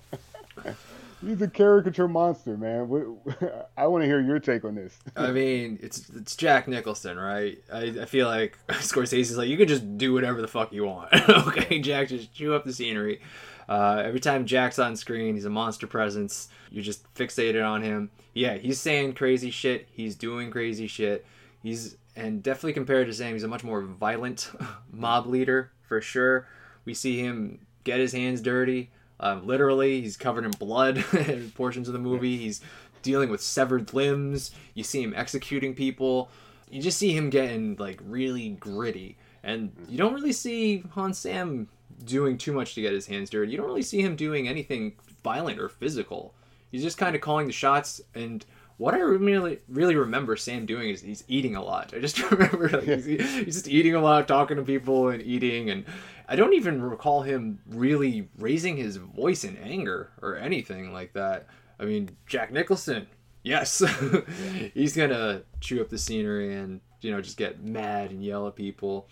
He's a caricature monster, man. [laughs] I want to hear your take on this. I mean, it's it's Jack Nicholson, right? I, I feel like Scorsese's like you can just do whatever the fuck you want. okay, Jack, just chew up the scenery. Uh, every time Jack's on screen, he's a monster presence. You're just fixated on him. Yeah, he's saying crazy shit. He's doing crazy shit. He's and definitely compared to Sam, he's a much more violent mob leader for sure. We see him get his hands dirty. Um, literally, he's covered in blood [laughs] in portions of the movie. He's dealing with severed limbs. You see him executing people. You just see him getting like really gritty, and you don't really see Han Sam doing too much to get his hands dirty. You don't really see him doing anything violent or physical. He's just kind of calling the shots. And what I really really remember Sam doing is he's eating a lot. I just [laughs] remember like, he's, he's just eating a lot, talking to people, and eating. And I don't even recall him really raising his voice in anger or anything like that. I mean, Jack Nicholson, yes, [laughs] he's gonna chew up the scenery and you know just get mad and yell at people.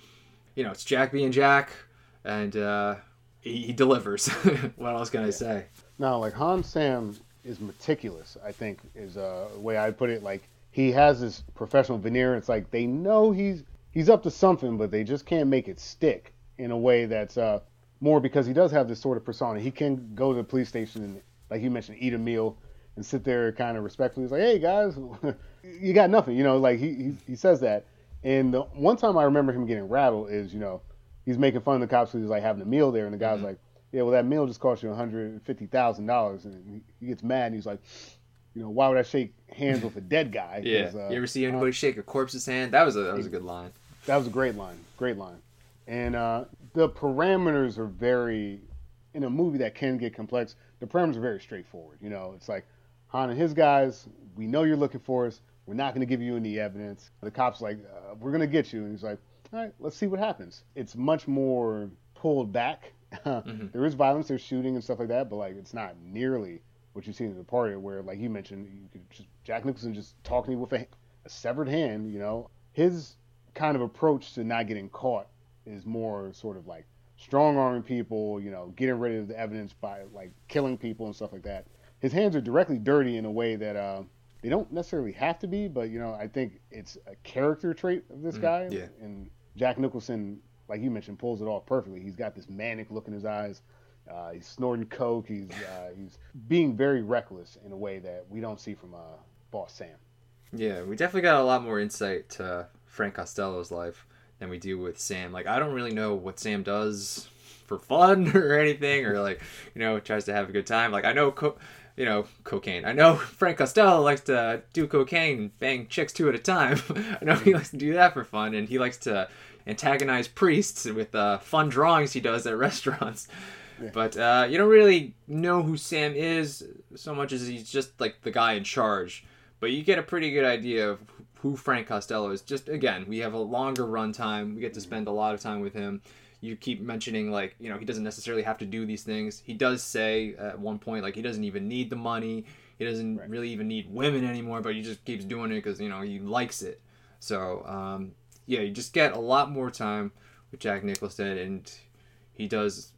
You know, it's Jack being Jack, and uh, he, he delivers. [laughs] what else can I say? Now, like Han Sam is meticulous. I think is uh, a way I put it. Like he has this professional veneer. It's like they know he's he's up to something, but they just can't make it stick in a way that's uh, more because he does have this sort of persona. He can go to the police station and, like you mentioned, eat a meal and sit there kind of respectfully. He's like, "Hey guys, [laughs] you got nothing," you know. Like he he, he says that. And the one time I remember him getting rattled is, you know, he's making fun of the cops because he's like having a meal there, and the guy's Mhm. like, "Yeah, well that meal just cost you one hundred fifty thousand dollars," and he, gets mad and he's like, "You know, why would I shake hands with a dead guy?" [laughs] yeah, uh, you ever see anybody shake a corpse's hand? That was a that was a good line. that was a great line. Great line. And uh, the parameters are very, in a movie that can get complex, the parameters are very straightforward. You know, it's like Han and his guys, we know you're looking for us. We're not going to give you any evidence. The cop's like, uh, we're going to get you. And he's like, all right, let's see what happens. It's much more pulled back. [laughs] Mhm. There is violence, there's shooting and stuff like that, but like it's not nearly what you see in The Departed where, like you mentioned, you could just Jack Nicholson just talking with a, a severed hand. You know, his kind of approach to not getting caught is more sort of like strong arming people, you know, getting rid of the evidence by like killing people and stuff like that. His hands are directly dirty in a way that uh, they don't necessarily have to be, but you know, I think it's a character trait of this Mhm, guy. yeah. And Jack Nicholson, like you mentioned, pulls it off perfectly. He's got this manic look in his eyes. Uh, he's snorting coke. He's uh, he's being very reckless in a way that we don't see from uh, Boss Sam. Yeah, we definitely got a lot more insight to Frank Costello's life than we do with Sam. Like, I don't really know what Sam does for fun [laughs] or anything, or like you know tries to have a good time. Like I know. Co- you know, cocaine. I know [laughs] Frank Costello likes to do cocaine and bang chicks two at a time. [laughs] I know he likes to do that for fun, and he likes to antagonize priests with uh, fun drawings he does at restaurants. Yeah. But uh, you don't really know who Sam is so much as he's just like the guy in charge. But you get a pretty good idea of who Frank Costello is. Just again, we have a longer run time. We get to spend a lot of time with him. You keep mentioning like you know he doesn't necessarily have to do these things. He does say at one point like he doesn't even need the money. He doesn't right. really even need women anymore. But he just keeps doing it because you know he likes it. So um, yeah, you just get a lot more time with Jack Nicholson, and he does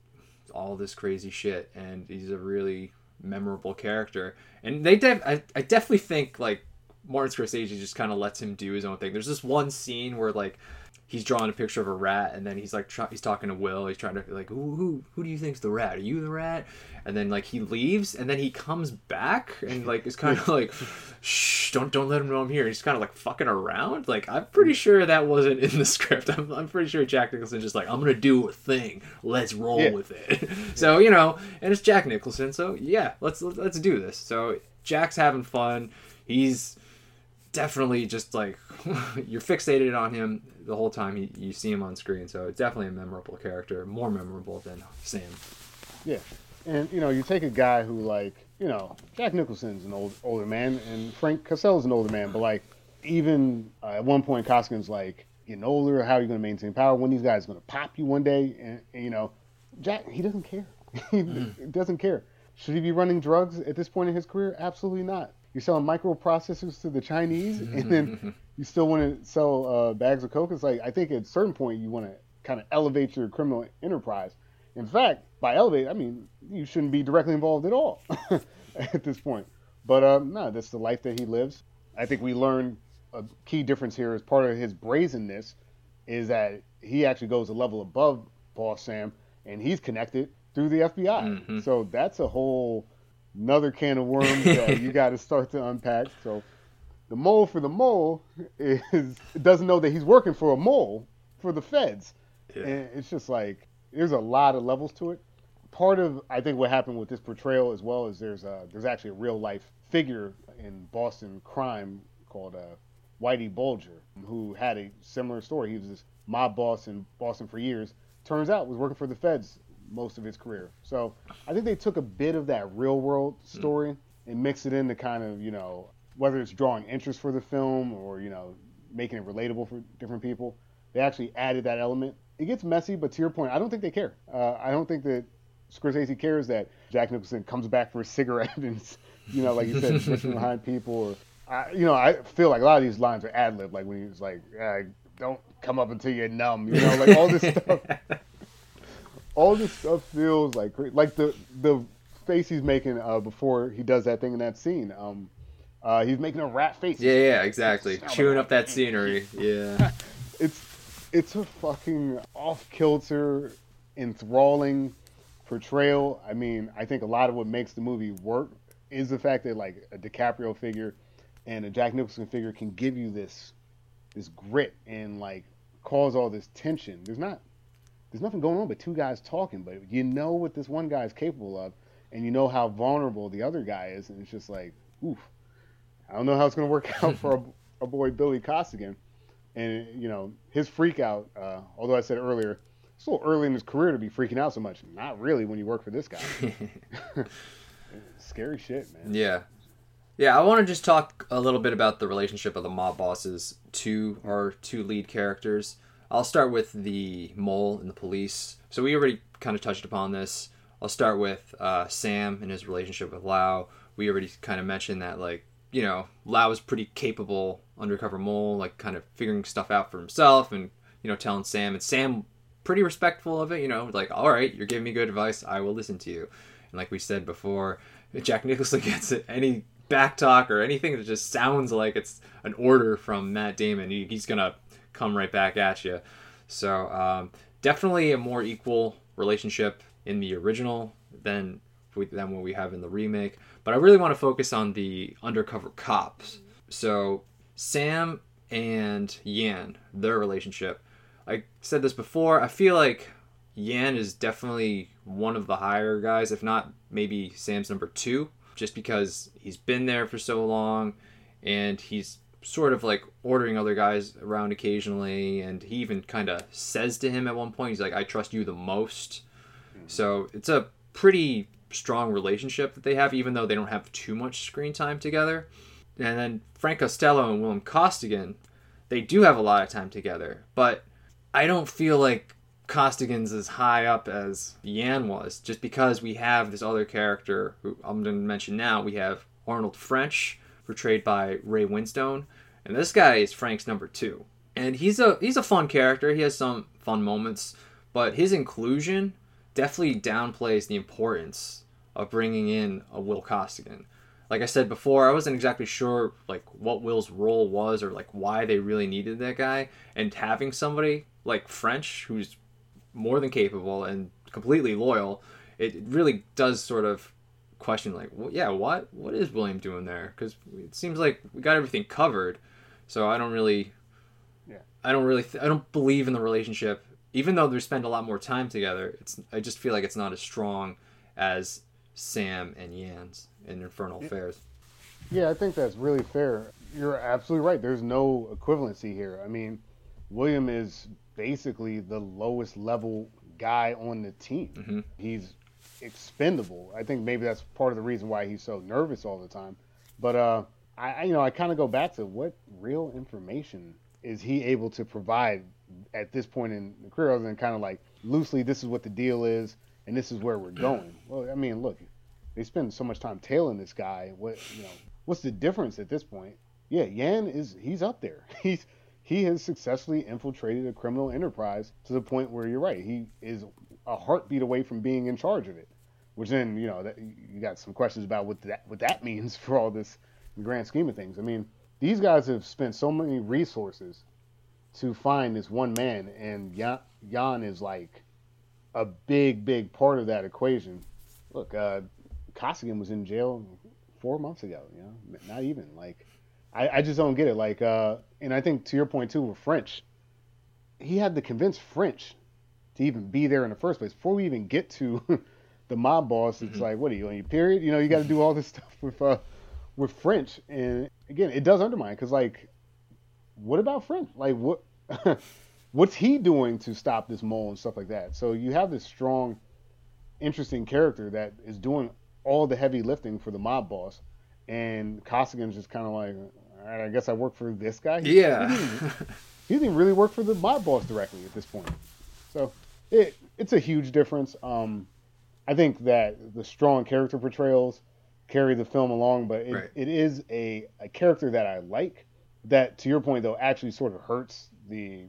all this crazy shit, and he's a really memorable character. And they, def- I, I definitely think like Martin Scorsese just kind of lets him do his own thing. There's this one scene where like he's drawing a picture of a rat and then he's like try- he's talking to Will. He's trying to like who who who do you think's the rat? Are you the rat? And then like he leaves and then he comes back and like it's kind of like shh don't don't let him know I'm here. He's kind of like fucking around. Like I'm pretty sure that wasn't in the [laughs] script. I'm, I'm pretty sure Jack Nicholson just like I'm gonna do a thing. Let's roll yeah. with it. [laughs] so you know, and it's Jack Nicholson. So yeah, let's let's do this. So Jack's having fun. He's definitely just like [laughs] you're fixated on him the whole time you, you see him on screen. So it's definitely a memorable character, more memorable than Sam. Yeah, and you know, you take a guy who like you know Jack Nicholson's an old older man, and Frank Costello's an older man, but like even uh, at one point Costigan's like getting older. How are you going to maintain power when these guys are going to pop you one day? And, and, you know, Jack he doesn't care. [laughs] he mm. doesn't care. Should he be running drugs at this point in his career? Absolutely not you're selling microprocessors to the Chinese, and then you still want to sell uh, bags of coke. It's like I think at a certain point you want to kind of elevate your criminal enterprise. In fact, by elevate, I mean you shouldn't be directly involved at all [laughs] at this point. But um, no, that's the life that he lives. I think we learn a key difference here is part of his brazenness is that he actually goes a level above Boss Sam, and he's connected through the FBI. Mm-hmm. So that's a whole another can of worms that [laughs] you got to start to unpack. So the mole for the mole is doesn't know that he's working for a mole for the feds, yeah. and it's just like there's a lot of levels to it. Part of I think what happened with this portrayal as well is there's a there's actually a real life figure in Boston crime called uh, Whitey Bulger who had a similar story. He was this mob boss in Boston for years. Turns out was working for the feds most of his career. So I think they took a bit of that real world hmm. story mm. and mixed it into kind of, you know, whether it's drawing interest for the film or, you know, making it relatable for different people. They actually added that element. It gets messy, but to your point, I don't think they care. Uh, I don't think that Scorsese cares that Jack Nicholson comes back for a cigarette and, you know, like you said, [laughs] pushing behind people. Or, I, you know, I feel like a lot of these lines are ad lib, like when he's like, "Don't come up until you're numb," you know, like all this [laughs] stuff all this stuff feels like like the the face he's making uh, before he does that thing in that scene. Um, uh, he's making a rat face. Yeah, yeah, exactly. Chewing up that scenery. Yeah. [laughs] it's it's a fucking off kilter, enthralling portrayal. I mean, I think a lot of what makes the movie work is the fact that like a DiCaprio figure and a Jack Nicholson figure can give you this this grit and like cause all this tension. There's not there's nothing going on but two guys talking, but you know what this one guy is capable of, and you know how vulnerable the other guy is, and it's just like, oof. I don't know how it's going to work [laughs] out for our, boy Billy Costigan, and you know his freak out. Uh, although I said earlier, it's a little early in his career to be freaking out so much. Not really when you work for this guy. [laughs] [laughs] Scary shit, man. Yeah. Yeah, I want to just talk a little bit about the relationship of the mob bosses to our two lead characters. I'll start with the mole and the police. So we already kind of touched upon this. I'll start with uh, Sam and his relationship with Lau. We already kind of mentioned that, like, you know, Lau is pretty capable undercover mole, like, kind of figuring stuff out for himself and, you know, telling Sam. And Sam, pretty respectful of it, you know, like, all right, you're giving me good advice. I will listen to you. And like we said before, Jack Nicholson [laughs] gets any back talk or anything that just sounds like it's an order from Matt Damon, he, he's going to come right back at you. So um, definitely a more equal relationship in the original than than what we have in the remake. But I really want to focus on the undercover cops. So Sam and Yan, their relationship. I said this before. I feel like Yan is definitely one of the higher guys, if not maybe Sam's number two, just because he's been there for so long and he's sort of like ordering other guys around occasionally. And he even kind of says to him at one point, he's like, I trust you the most. Hmm. So it's a pretty strong relationship that they have, even though they don't have too much screen time together. And then Frank Costello and William Costigan, they do have a lot of time together, but I don't feel like Costigan's as high up as Yan was, just because we have this other character who I'm going to mention now. We have Arnold French, portrayed by Ray Winstone, and this guy is Frank's number two. And he's a he's a fun character. He has some fun moments, but his inclusion definitely downplays the importance of bringing in a Will Costigan. Like I said before, I wasn't exactly sure like what Will's role was or like why they really needed that guy. And having somebody like French who's more than capable and completely loyal, it really does sort of question like, well, yeah, what what is William doing there? Because it seems like we got everything covered. So I don't really, Yeah. I don't really, th- I don't believe in the relationship. Even though they spend a lot more time together, it's I just feel like it's not as strong as Sam and Yan's in Infernal Affairs. Yeah, I think that's really fair. You're absolutely right. There's no equivalency here. I mean, William is basically the lowest level guy on the team. Mhm. He's expendable. I think maybe that's part of the reason why he's so nervous all the time. But uh, I, you know, I kind of go back to what real information is he able to provide at this point in the career, other than kind of like loosely, this is what the deal is, and this is where we're going. [clears throat] Well, I mean, look, they spend so much time tailing this guy. What you know, what's the difference at this point? Yeah, Yan is he's up there. [laughs] He's he has successfully infiltrated a criminal enterprise to the point where you're right. He is a heartbeat away from being in charge of it. Which then you know that you got some questions about what that what that [laughs] means for all this grand scheme of things. I mean, these guys have spent so many resources to find this one man, and Yan, Yan is like a big, big part of that equation. Look, uh, Costigan was in jail four months ago. You know, not even like I, I just don't get it. Like, uh, and I think to your point too with French, he had to convince French to even be there in the first place before we even get to [laughs] the mob boss. It's like, what are you on your period? You know, you got to do all this [laughs] stuff with uh, with French, and again, it does undermine because like, what about French? Like, what? [laughs] what's he doing to stop this mole and stuff like that? So you have this strong, interesting character that is doing all the heavy lifting for the mob boss, and Costigan's just kind of like, all right, I guess I work for this guy. He- Yeah. he didn't, he didn't really work for the mob boss directly at this point. So it it's a huge difference. Um, I think that the strong character portrayals carry the film along, but it, Right. it is a, a character that I like. That, to your point, though, actually sort of hurts the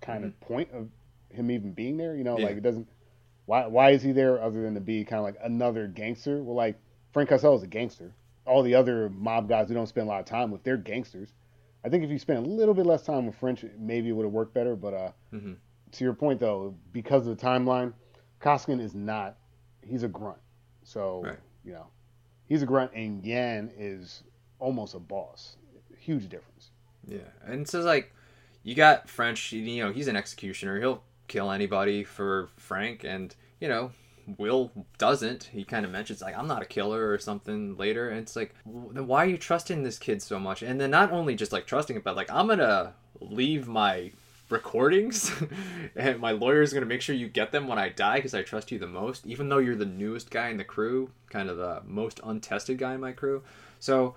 kind of point of him even being there. You know, Mm-hmm. Yeah. like it doesn't. Why why is he there other than to be kind of like another gangster? Well, like Frank Costello is a gangster. All the other mob guys we don't spend a lot of time with, they're gangsters. I think if you spent a little bit less time with French, maybe it would have worked better. But uh, Mhm. To your point, though, because of the timeline, Costigan is not. He's a grunt. So Right. you know, he's a grunt, and Yan is almost a boss. Huge difference. Yeah, and so like, you got French. You know, he's an executioner. He'll kill anybody for Frank, and you know, Will doesn't. He kind of mentions like, "I'm not a killer" or something later, and it's like, then why are you trusting this kid so much? And then not only just like trusting it, but like, I'm gonna leave my recordings [laughs] and my lawyer is gonna make sure you get them when I die because I trust you the most, even though you're the newest guy in the crew, kind of the most untested guy in my crew. So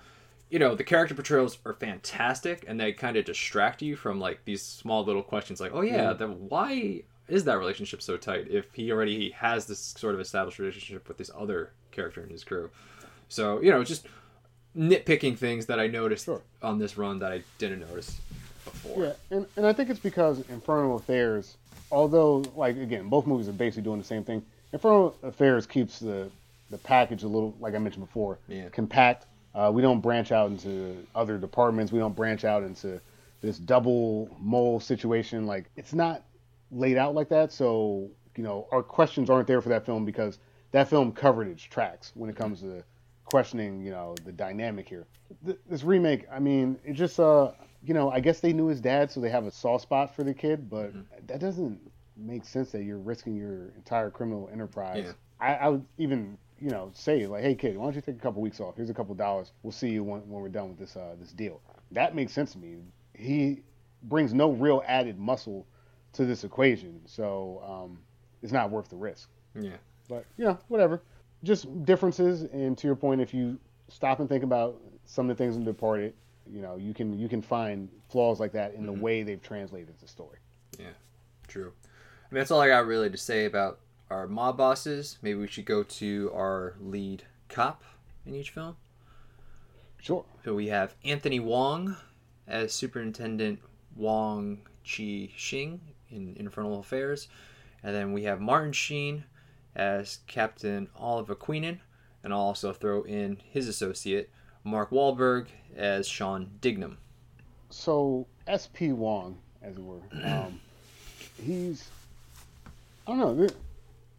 you know the character portrayals are fantastic and they kind of distract you from like these small little questions like oh yeah mm. then why is that relationship so tight if he already has this sort of established relationship with this other character in his crew so you know just nitpicking things that i noticed Sure. on this run that i didn't notice before Yeah, and, and I think it's because Infernal Affairs, although like again, both movies are basically doing the same thing. Infernal Affairs keeps the the package a little, like I mentioned before, Yeah. compact. Uh, we don't branch out into other departments. We don't branch out into this double mole situation. Like it's not laid out like that. So you know, our questions aren't there for that film because that film covered its tracks when it comes to questioning, you know, the dynamic here. Th- this remake, I mean, it just, uh, you know, I guess they knew his dad, so they have a soft spot for the kid, but that doesn't make sense that you're risking your entire criminal enterprise. Yeah. I, I would even you know say like, hey kid, why don't you take a couple weeks off? Here's a couple dollars. We'll see you when, when we're done with this uh, this deal. That makes sense to me. He brings no real added muscle to this equation, so um, it's not worth the risk. Yeah. But you know, whatever. Just differences, and to your point, if you stop and think about some of the things in the Departed, you know, you can you can find flaws like that in Mm-hmm. the way they've translated the story. Yeah true. I mean, that's all I got really to say about our mob bosses. Maybe we should go to our lead cop in each film. Sure. So we have Anthony Wong as Superintendent Wong Chi Shing in Infernal Affairs, and then we have Martin Sheen as Captain Oliver Queenan, and I'll also throw in his associate Mark Wahlberg as Sean Dignam. So SP Wong, as it were, [clears throat] um, he's I don't know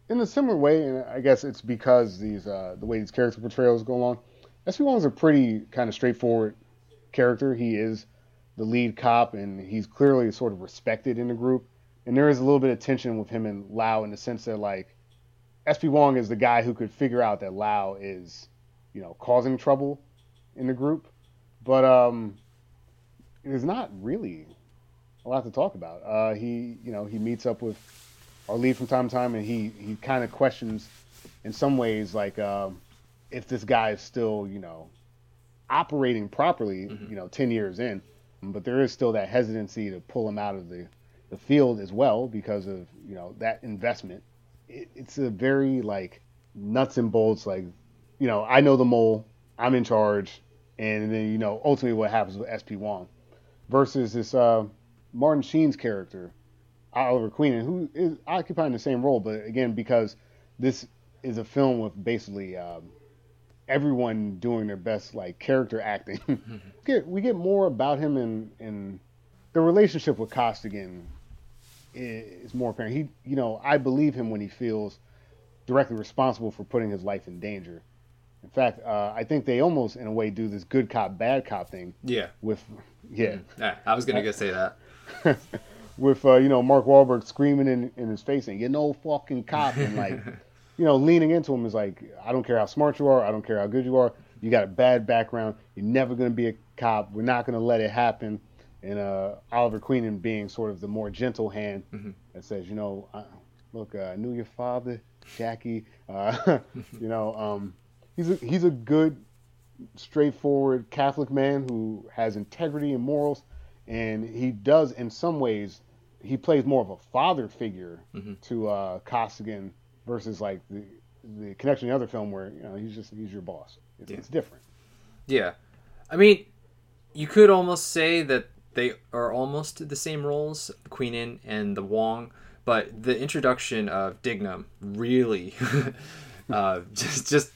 in a similar way, and I guess it's because these uh, the way these character portrayals go along. SP Wong's a pretty kind of straightforward character. He is the lead cop, and he's clearly sort of respected in the group. And there is a little bit of tension with him and Lau in the sense that like SP Wong is the guy who could figure out that Lau is, you know, causing trouble in the group, but um, there's not really a lot to talk about. Uh, he, you know, he meets up with our lead from time to time, and he he kind of questions, in some ways, like um, if this guy is still, you know, operating properly, Mhm. you know, ten years in. But there is still that hesitancy to pull him out of the the field as well because of you know that investment. It, it's a very like nuts and bolts, like you know, I know the mole, I'm in charge, and then you know ultimately what happens with SP Wong versus this uh, Martin Sheen's character, Oliver Queen, who is occupying the same role, but again because this is a film with basically um, everyone doing their best like character acting. [laughs] get we get more about him in in the relationship with Costigan is more apparent. He, you know, I believe him when he feels directly responsible for putting his life in danger. In fact, uh, I think they almost, in a way, do this good cop, bad cop thing Yeah. with, yeah, Yeah, I was gonna go say that. [laughs] with uh, you know Mark Wahlberg screaming in, in his face and "You know, fucking cop," and like, [laughs] you know, leaning into him is like, "I don't care how smart you are, I don't care how good you are. You got a bad background. You're never gonna be a cop. We're not gonna let it happen." And uh, Oliver Queenan being sort of the more gentle hand Mhm. that says, "You know, I, look, uh, I knew your father, Jackie. Uh, [laughs] you know, um, he's a, he's a good, straightforward Catholic man who has integrity and morals." and he does in some ways he plays more of a father figure Mhm. to uh, Costigan versus like the the connection in the other film where you know he's just he's your boss. It's, Yeah. it's different. Yeah. I mean, you could almost say that they are almost the same roles, Queenan and the Wong, but the introduction of Dignam really [laughs] uh, [laughs] just just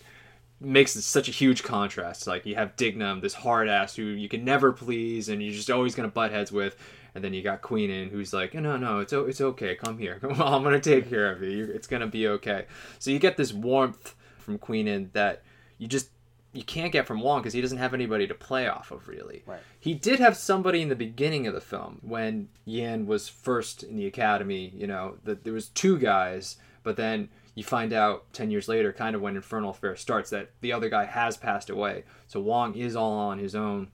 makes such a huge contrast. Like you have Dignam, this hard ass who you can never please, and you're just always gonna butt heads with. And then you got Queenan, who's like, no, no, it's it's okay. Come here. [laughs] I'm gonna take care of you. It's gonna be okay. So you get this warmth from Queenan that you just you can't get from Wong because he doesn't have anybody to play off of really. Right. He did have somebody in the beginning of the film when Yan was first in the academy. You know that there was two guys, but then you find out ten years later, kind of when Infernal Affair starts, that the other guy has passed away. So Wong is all on his own,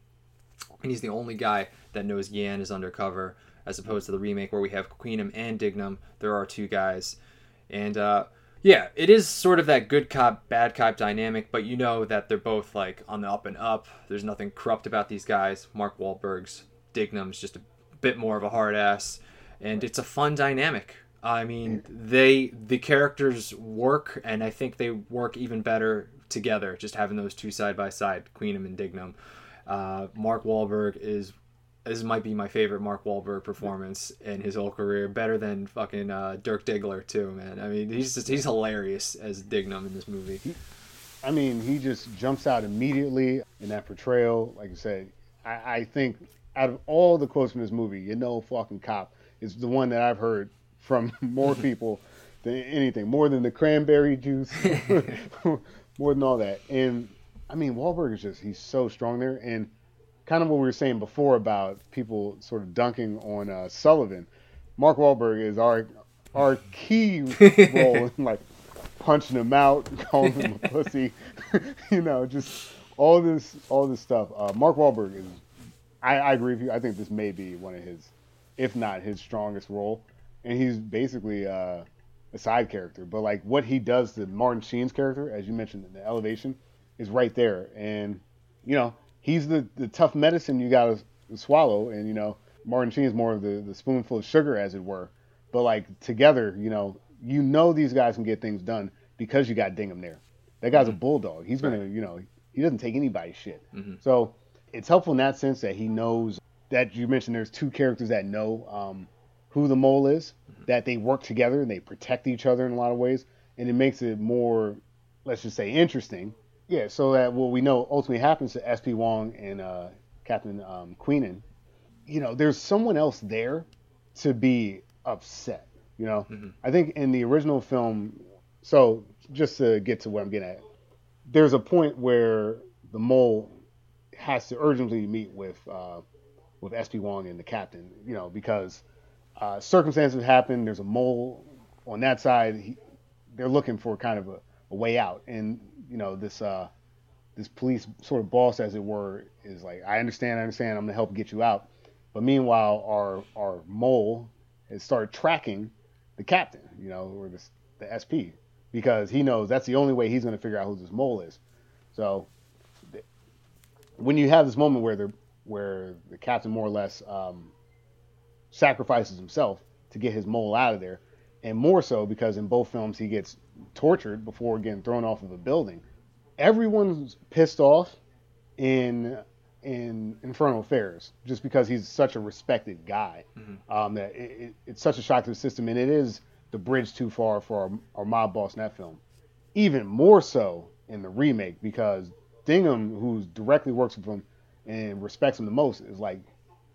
and he's the only guy that knows Yan is undercover, as opposed to the remake where we have Queenan and Dignam. There are two guys, and uh, yeah, it is sort of that good cop, bad cop dynamic, but you know that they're both like on the up and up. There's nothing corrupt about these guys. Mark Wahlberg's Dignam's just a bit more of a hard ass, and it's a fun dynamic. I mean, they the characters work, and I think they work even better together. Just having those two side by side, Queenan and Dignam. Uh, Mark Wahlberg is this might be my favorite Mark Wahlberg performance in his whole career, better than fucking uh, Dirk Diggler too, man. I mean, he's just he's hilarious as Dignam in this movie. I mean, he just jumps out immediately in that portrayal. Like I said, I, I think out of all the quotes from this movie, you know, fucking cop is the one that I've heard from [laughs] more people than anything, more than the cranberry juice, [laughs] [laughs] more than all that. And I mean, Wahlberg is just he's so strong there, and kind of what we were saying before about people sort of dunking on uh, Sullivan. Mark Wahlberg is our our key role in like punching him out, calling him a pussy, you know, just all this all this stuff. Uh, Mark Wahlberg is, I, I agree with you. I think this may be one of his, if not his strongest role, and he's basically uh, a side character. But like what he does to Martin Sheen's character, as you mentioned in the elevation, is right there, and you know he's the the tough medicine you gotta swallow, and you know Martin Sheen is more of the the spoonful of sugar, as it were. But like together, you know, you know these guys can get things done because you got Dignam there. That guy's a bulldog. He's gonna, you know, he doesn't take anybody's shit. So it's helpful in that sense that he knows that you mentioned there's two characters that know um, who the mole is, that they work together and they protect each other in a lot of ways, and it makes it more, let's just say, interesting. Yeah, so that what we know ultimately happens to SP Wong and uh, Captain um, Queenan, you know, there's someone else there to be upset. You know, I think in the original film, so just to get to what I'm getting at, there's a point where the mole has to urgently meet with uh, with SP Wong and the captain. You know, because uh, circumstances happen. There's a mole on that side. He, they're looking for kind of a, a way out, and you know this uh, this police sort of boss, as it were, is like, I understand, I understand. I'm gonna help get you out. But meanwhile, our our mole has started tracking the captain, you know, or the, the SP, because he knows that's the only way he's to figure out who this mole is. So when you have this moment where the where the captain more or less um, sacrifices himself to get his mole out of there, and more so because in both films he gets tortured before getting thrown off of a building. Everyone's pissed off in in Infernal Affairs just because he's such a respected guy. Um, that it, it, it's such a shock to the system, and it is the bridge too far for our, our mob boss in that film. Even more so in the remake because Dignam, who directly works with him and respects him the most, is like,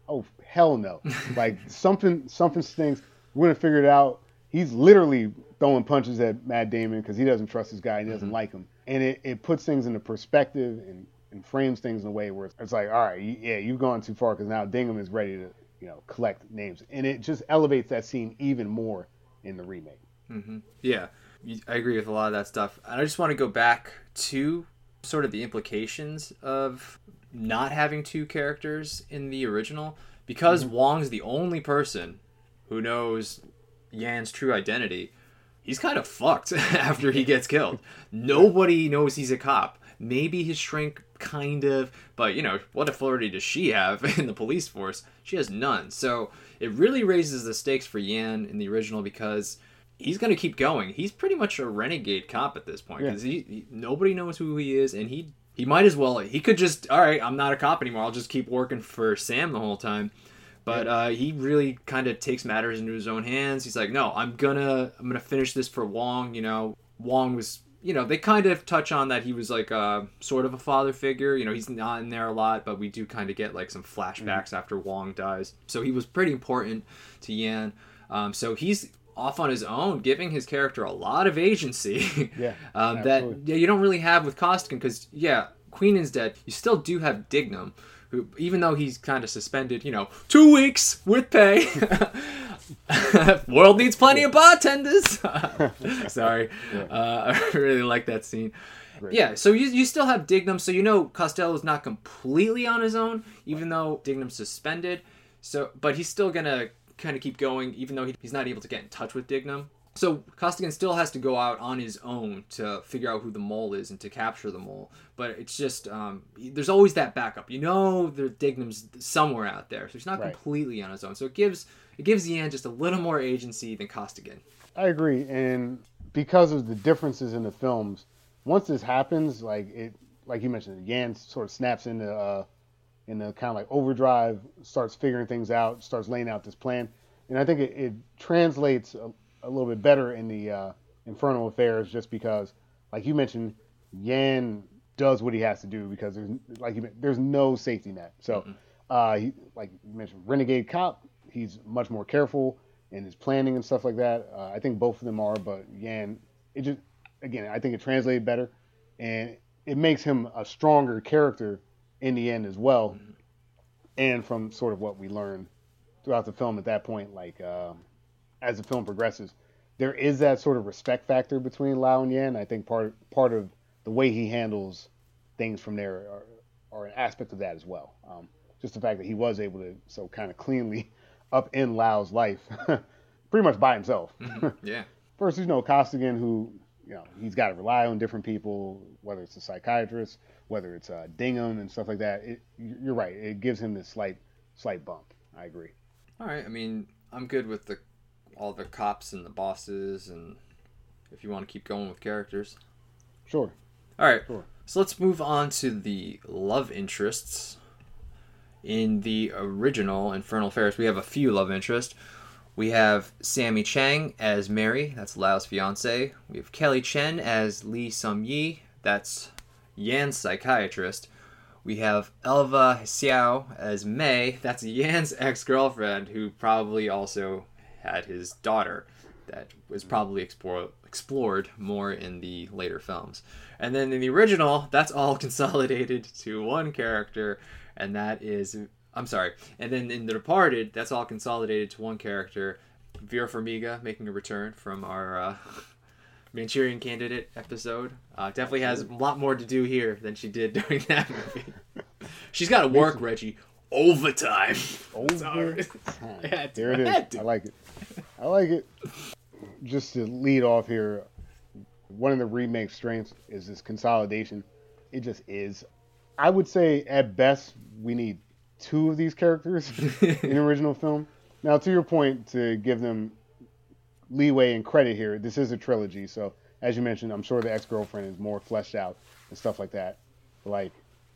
oh hell no, like [laughs] something something stinks. We're gonna figure it out. He's literally throwing punches at Matt Damon because he doesn't trust this guy and he doesn't mm-hmm. like him, and it, it puts things into perspective and, and frames things in a way where it's, it's like, all right, you- yeah, you've gone too far because now Dignam is ready to you know collect names, and it just elevates that scene even more in the remake. Mm-hmm. Yeah, I agree with a lot of that stuff. And I just want to go back to sort of the implications of not having two characters in the original because mm-hmm. Wong's the only person who knows Yan's true identity. He's kind of fucked [laughs] after he gets killed. Nobody knows he's a cop. Maybe his shrink kind of, but you know, what authority does she have [laughs] in the police force? She has none. So it really raises the stakes for Yan in the original because he's going to keep going. He's pretty much a renegade cop at this point because nobody knows who he is, and he he might as well. He could just all right. I'm not a cop anymore. I'll just keep working for Sam the whole time. But uh, he really kind of takes matters into his own hands. He's like, no, I'm gonna I'm gonna finish this for Wong. You know, Wong was. You know, they kind of touch on that he was like a sort of a father figure. You know, he's not in there a lot, but we do kind of get like some flashbacks after Wong dies. So he was pretty important to Yan. Um, so he's off on his own, giving his character a lot of agency. [laughs] Yeah, um, that yeah, you don't really have with Costigan because yeah, Queenan's dead. You still do have Dignam, who even though he's kind of suspended, you know, two weeks with pay. [laughs] World needs plenty of bartenders. [laughs] Sorry, uh, I really like that scene. Yeah, so you, you still have Dignam, so you know Costello's not completely on his own, even though Dignam's suspended. So, but he's still gonna kind of keep going, even though he, he's not able to get in touch with Dignam. So Costigan still has to go out on his own to figure out who the mole is and to capture the mole. But it's just um, there's always that backup. You know, the Dignam's somewhere out there, so he's not Right. completely on his own. So it gives it gives Yan just a little more agency than Costigan. I agree, and because of the differences in the films, once this happens, like it, like you mentioned, Yan sort of snaps into uh, into kind of like overdrive, starts figuring things out, starts laying out this plan, and I think it, it translates a, a little bit better in the uh, Infernal Affairs, just because, like you mentioned, Yan does what he has to do because there's like there's no safety net. So, uh, he, like you mentioned, renegade cop, he's much more careful in his planning and stuff like that. Uh, I think both of them are, but Yan, it just again, I think it translated better, and it makes him a stronger character in the end as well. And from sort of what we learn throughout the film at that point, like uh, as the film progresses, there is that sort of respect factor between Lau and Yan. I think part part of the way he handles things from there are, are an aspect of that as well. Um, just the fact that he was able to so kind of cleanly [laughs] up in Lau's life, [laughs] pretty much by himself. Mm-hmm. [laughs] Yeah. First, you know Costigan, who you know he's got to rely on different people, whether it's a psychiatrist, whether it's uh, Dignam and stuff like that. It, you're right; it gives him this slight slight bump. I agree. All right. I mean, I'm good with the all the cops and the bosses, and if you want to keep going with characters. Sure. All right. Sure. So let's move on to the love interests. In the original Infernal Affairs, we have a few love interests. We have Sammi Cheng as Mary, that's Lau's fiance. We have Kelly Chen as Lee Sum Yi, that's Yan's psychiatrist. We have Elva Hsiao as May, that's Yan's [laughs] ex girlfriend, who probably also had his daughter that was probably explore, explored more in the later films. And then in the original, that's all [laughs] consolidated to one character, and that is I'm sorry. And then in The Departed, that's all consolidated to one character, Vera Farmiga making a return from our uh, [laughs] Manchurian Candidate episode. Uh, definitely has a lot more to do here than she did [laughs] during that movie. [laughs] She's got to work, Reggie, overtime. [laughs] Over I There it I is. to. I like it. I like it. Just to lead off here, one of the remake strengths is this consolidation. It just is. I would say at best we need two of these characters in the original film. Now, to your point, to give them leeway and credit here, this is a trilogy. So, as you mentioned, I'm sure the ex girlfriend is more fleshed out and stuff like that. Like,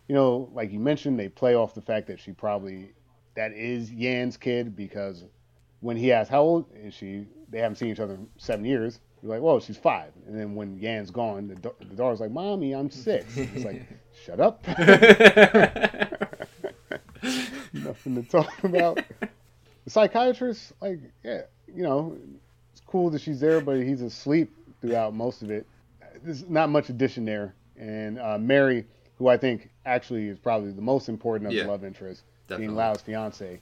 you know, like you mentioned, they play off the fact that she probably that is Yan's kid because when he asks how old is she, they haven't seen each other in seven years. You're like, well, she's five. And then when Yan's gone, the, da- the daughter's like, mommy, I'm six. It's like, [laughs] shut up. [laughs] Nothing to talk about. The psychiatrist, like, yeah, you know, cool that she's there, but he's asleep throughout most of it. There's not much addition there. And uh, Mary, who I think actually is probably the most important of Yeah, the love interest, definitely. being Lau's fiance,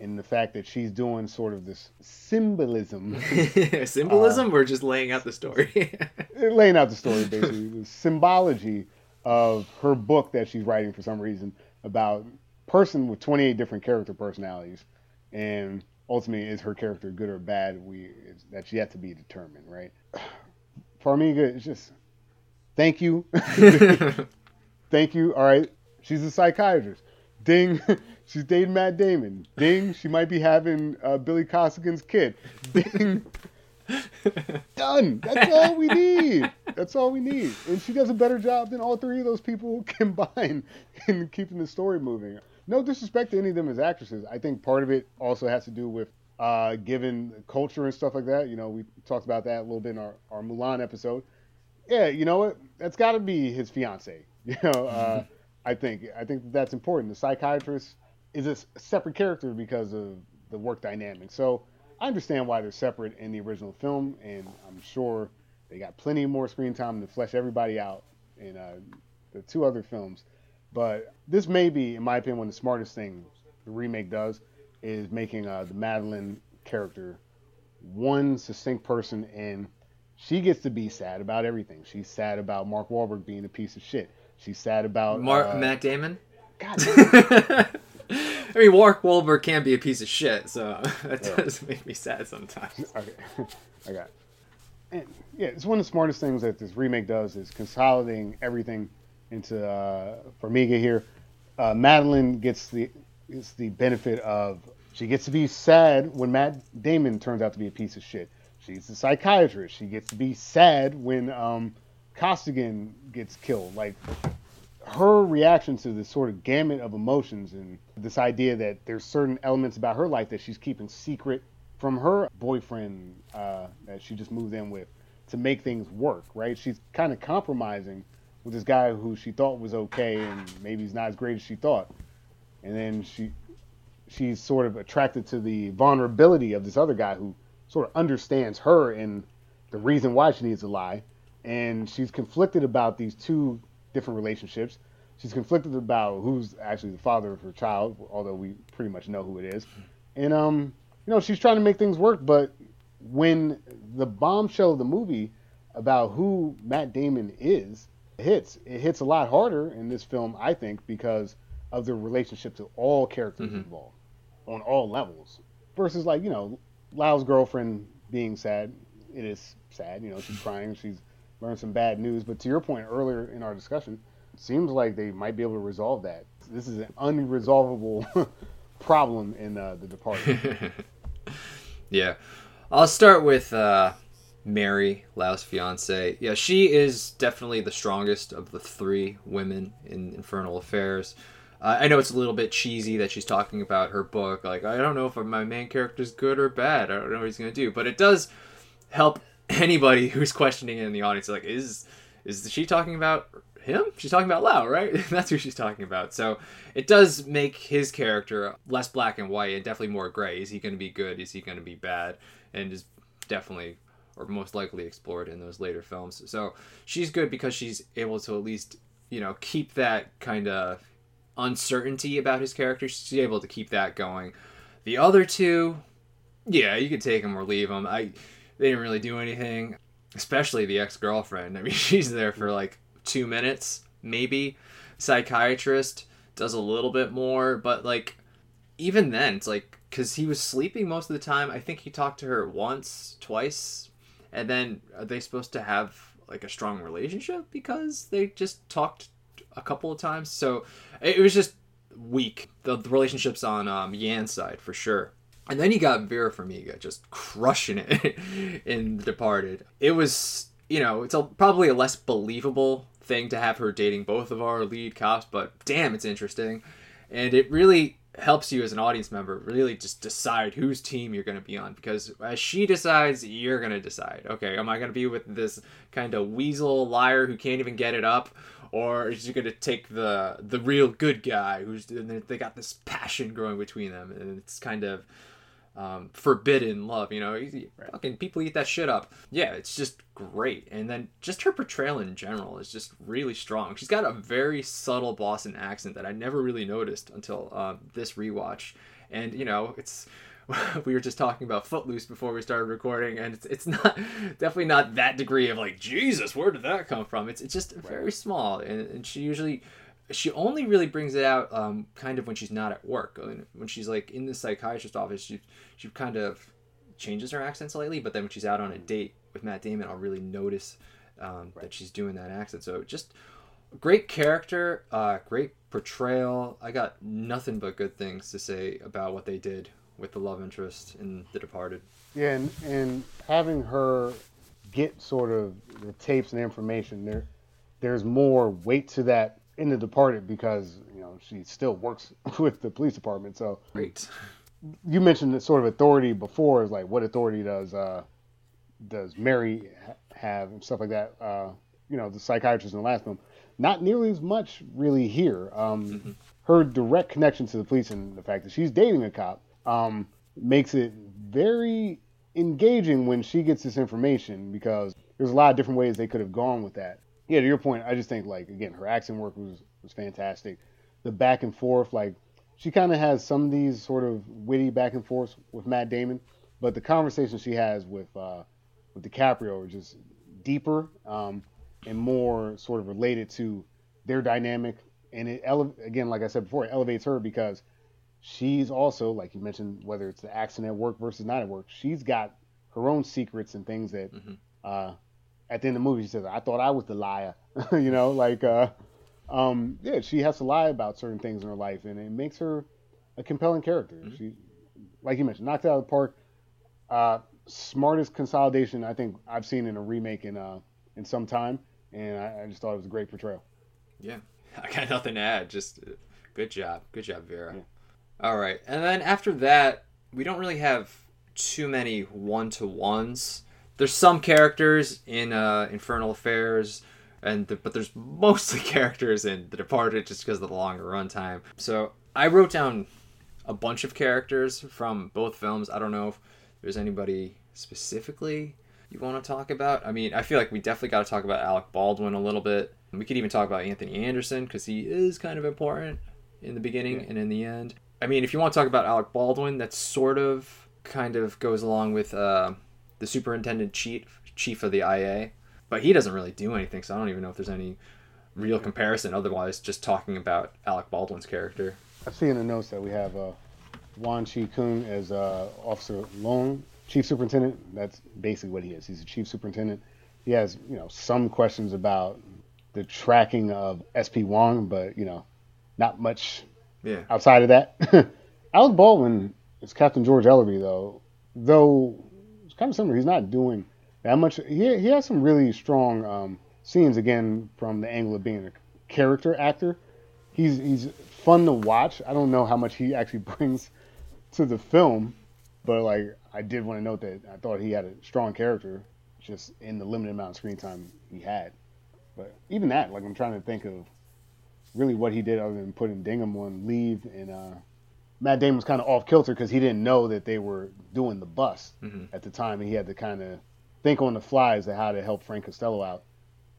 and the fact that she's doing sort of this symbolism, [laughs] Symbolism? We're just laying out the story. [laughs] laying out the story basically, the symbology of her book that she's writing for some reason about person with 28 different character personalities, and ultimately is her character good or bad? We that's yet to be determined, right? [sighs] Farmiga is just thank you, [laughs] [laughs] thank you. All right, she's a psychiatrist. Ding, [laughs] she's dating Matt Damon. Ding, she might be having uh, Billy Costigan's kid. Ding, done. That's all we need. That's all we need. And she does a better job than all three of those people combined in keeping the story moving. No disrespect to any of them as actresses. I think part of it also has to do with uh, given culture and stuff like that. You know, we talked about that a little bit in our, our Mulan episode. Yeah, you know what? That's got to be his fiance. [laughs] You know, uh, I think I think that that's important. The psychiatrist is a separate character because of the work dynamic. So I understand why they're separate in the original film, and I'm sure they got plenty more screen time to flesh everybody out in uh, the two other films. But this may be, in my opinion, one of the smartest things the remake does is making uh, the Madeline character one succinct person, and she gets to be sad about everything. She's sad about Mark Wahlberg being a piece of shit. She's sad about Mark uh, Matt Damon? God, [laughs] I mean, Mark Wahlberg can be a piece of shit, so [laughs] that Yeah. does make me sad sometimes. [laughs] Okay, I got. It. And yeah, it's one of the smartest things that this remake does is consolidating everything into uh, Farmiga here. Uh, Madeline gets the gets the benefit of she gets to be sad when Matt Damon turns out to be a piece of shit. She's a psychiatrist. She gets to be sad when um, Costigan gets killed. Like her reaction to this sort of gamut of emotions and this idea that there's certain elements about her life that she's keeping secret from her boyfriend uh, that she just moved in with to make things work, right? She's kind of compromising with this guy who she thought was okay and maybe he's not as great as she thought. And then she she's sort of attracted to the vulnerability of this other guy who sort of understands her and the reason why she needs to lie. And she's conflicted about these two different relationships. She's conflicted about who's actually the father of her child, although we pretty much know who it is. And um, you know, she's trying to make things work, but when the bombshell of the movie about who Matt Damon is hits, it hits a lot harder in this film, I think, because of the relationship to all characters Mhm. involved on all levels. Versus like, you know, Lau's girlfriend being sad. It is sad, you know, she's [laughs] crying, she's learned some bad news. But to your point earlier in our discussion, seems like they might be able to resolve that. This is an unresolvable [laughs] problem in uh, The Departed. [laughs] yeah. I'll start with uh, Mary, Lau's fiance. Yeah, she is definitely the strongest of the three women in Infernal Affairs. Uh, I know it's a little bit cheesy that she's talking about her book. Like, I don't know if my main character's good or bad. I don't know what he's going to do. But it does help anybody [laughs] who's questioning it in the audience. Like, is is she talking about him? She's talking about Lau, right? [laughs] That's who she's talking about. So it does make his character less black and white and definitely more gray. Is he going to be good? Is he going to be bad? And is definitely or most likely explored in those later films. So she's good because she's able to at least you know keep that kind of uncertainty about his character. She's able to keep that going. The other two, yeah, you could take them or leave them. I they didn't really do anything, especially the ex girlfriend. [laughs] I mean, she's there for like two minutes, maybe. Psychiatrist does a little bit more, but like even then, it's like because he was sleeping most of the time. I think he talked to her once, twice, and then are they supposed to have like a strong relationship because they just talked a couple of times? So it was just weak. The, the relationships on um, Yan's side for sure. And then you got Vera Farmiga just crushing it [laughs] in The Departed. It was, you know, it's a, probably a less believable thing to have her dating both of our lead cops, but damn, it's interesting. And it really helps you as an audience member really just decide whose team you're going to be on because as she decides you're going to decide. Okay am i going to be with this kind of weasel liar who can't even get it up? Or is she going to take the the real good guy who's they got this passion growing between them and it's kind of um, forbidden love you know? You- fucking people eat that shit up. Yeah it's just great. And then just her portrayal in general is just really strong. She's got a very subtle boston accent that i never really noticed until um, this rewatch. And you know it's [laughs] we were just talking about Footloose before we started recording, and it's, it's not [laughs] definitely not that degree of like Jesus, where did that come from? It's it's just very small, and, and she usually she only really brings it out um, kind of when she's not at work. When she's like in the psychiatrist office, she she kind of changes her accent slightly, but then when she's out on a date with Matt Damon, I'll really notice um, that she's doing that accent. So just great character, uh, great portrayal. I got nothing but good things to say about what they did with the love interest in The Departed. Yeah, and, and having her get sort of the tapes and information, there, there's more weight to that in The Departed because you know she still works [laughs] with the police department. So Great. you mentioned the sort of authority before, is like what authority does uh, does Mary have and stuff like that. Uh, you know, the psychiatrist in the last film, not nearly as much really here. Um, Her direct connection to the police and the fact that she's dating a cop um, makes it very engaging when she gets this information because there's a lot of different ways they could have gone with that. Yeah, to your point, I just think like again, her accent work was was fantastic. The back and forth, like she kind of has some of these sort of witty back and forths with Matt Damon, but the conversation she has with uh, with DiCaprio are just deeper um, and more sort of related to their dynamic. And it ele- again, like I said before, it elevates her because she's also, like you mentioned, whether it's the accent at work versus not at work, she's got her own secrets and things that Mhm. uh, at the end of the movie she says, "I thought I was the liar," [laughs] you know, like uh, um, yeah, she has to lie about certain things in her life, and it makes her a compelling character. Mhm. She, like you mentioned, knocked it out of the park. Uh, smartest consolidation I think I've seen in a remake in uh, in some time, and I, I just thought it was a great portrayal. Yeah, [laughs] I got nothing to add. Just uh, good job, good job, Vera. Yeah. All right, and then after that, we don't really have too many one to ones. There's some characters in uh, Infernal Affairs, and the, but there's mostly [laughs] characters in The Departed just because of the longer runtime. So I wrote down a bunch of characters from both films. I don't know if there's anybody specifically you want to talk about. I mean, I feel like we definitely got to talk about Alec Baldwin a little bit. We could even talk about Anthony Anderson because he is kind of important in the beginning Yeah. and in the end. I mean, if you want to talk about Alec Baldwin, that sort of kind of goes along with uh, the superintendent chief chief of the IA, but he doesn't really do anything. So I don't even know if there's any real comparison. Otherwise, just talking about Alec Baldwin's character. I see in the notes that we have uh, Wan Chi Kun as uh, Officer Long, Chief Superintendent. That's basically what he is. He's a Chief Superintendent. He has, you know, some questions about the tracking of SP Wong, but you know, not much Yeah. outside of that. [laughs] Alec Baldwin is Captain George Ellerby, though. Though kind of similar. He's not doing that much. He he has some really strong um, scenes again from the angle of being a character actor. He's he's fun to watch. I don't know how much he actually [laughs] brings to the film, but like I did want to note that I thought he had a strong character, just in the limited amount of screen time he had. But even that, like I'm trying to think of really what he did other than putting Dignam on leave and uh, Matt Damon was kind of off kilter because he didn't know that they were doing the bus Mhm. at the time, and he had to kind of think on the fly as to how to help Frank Costello out.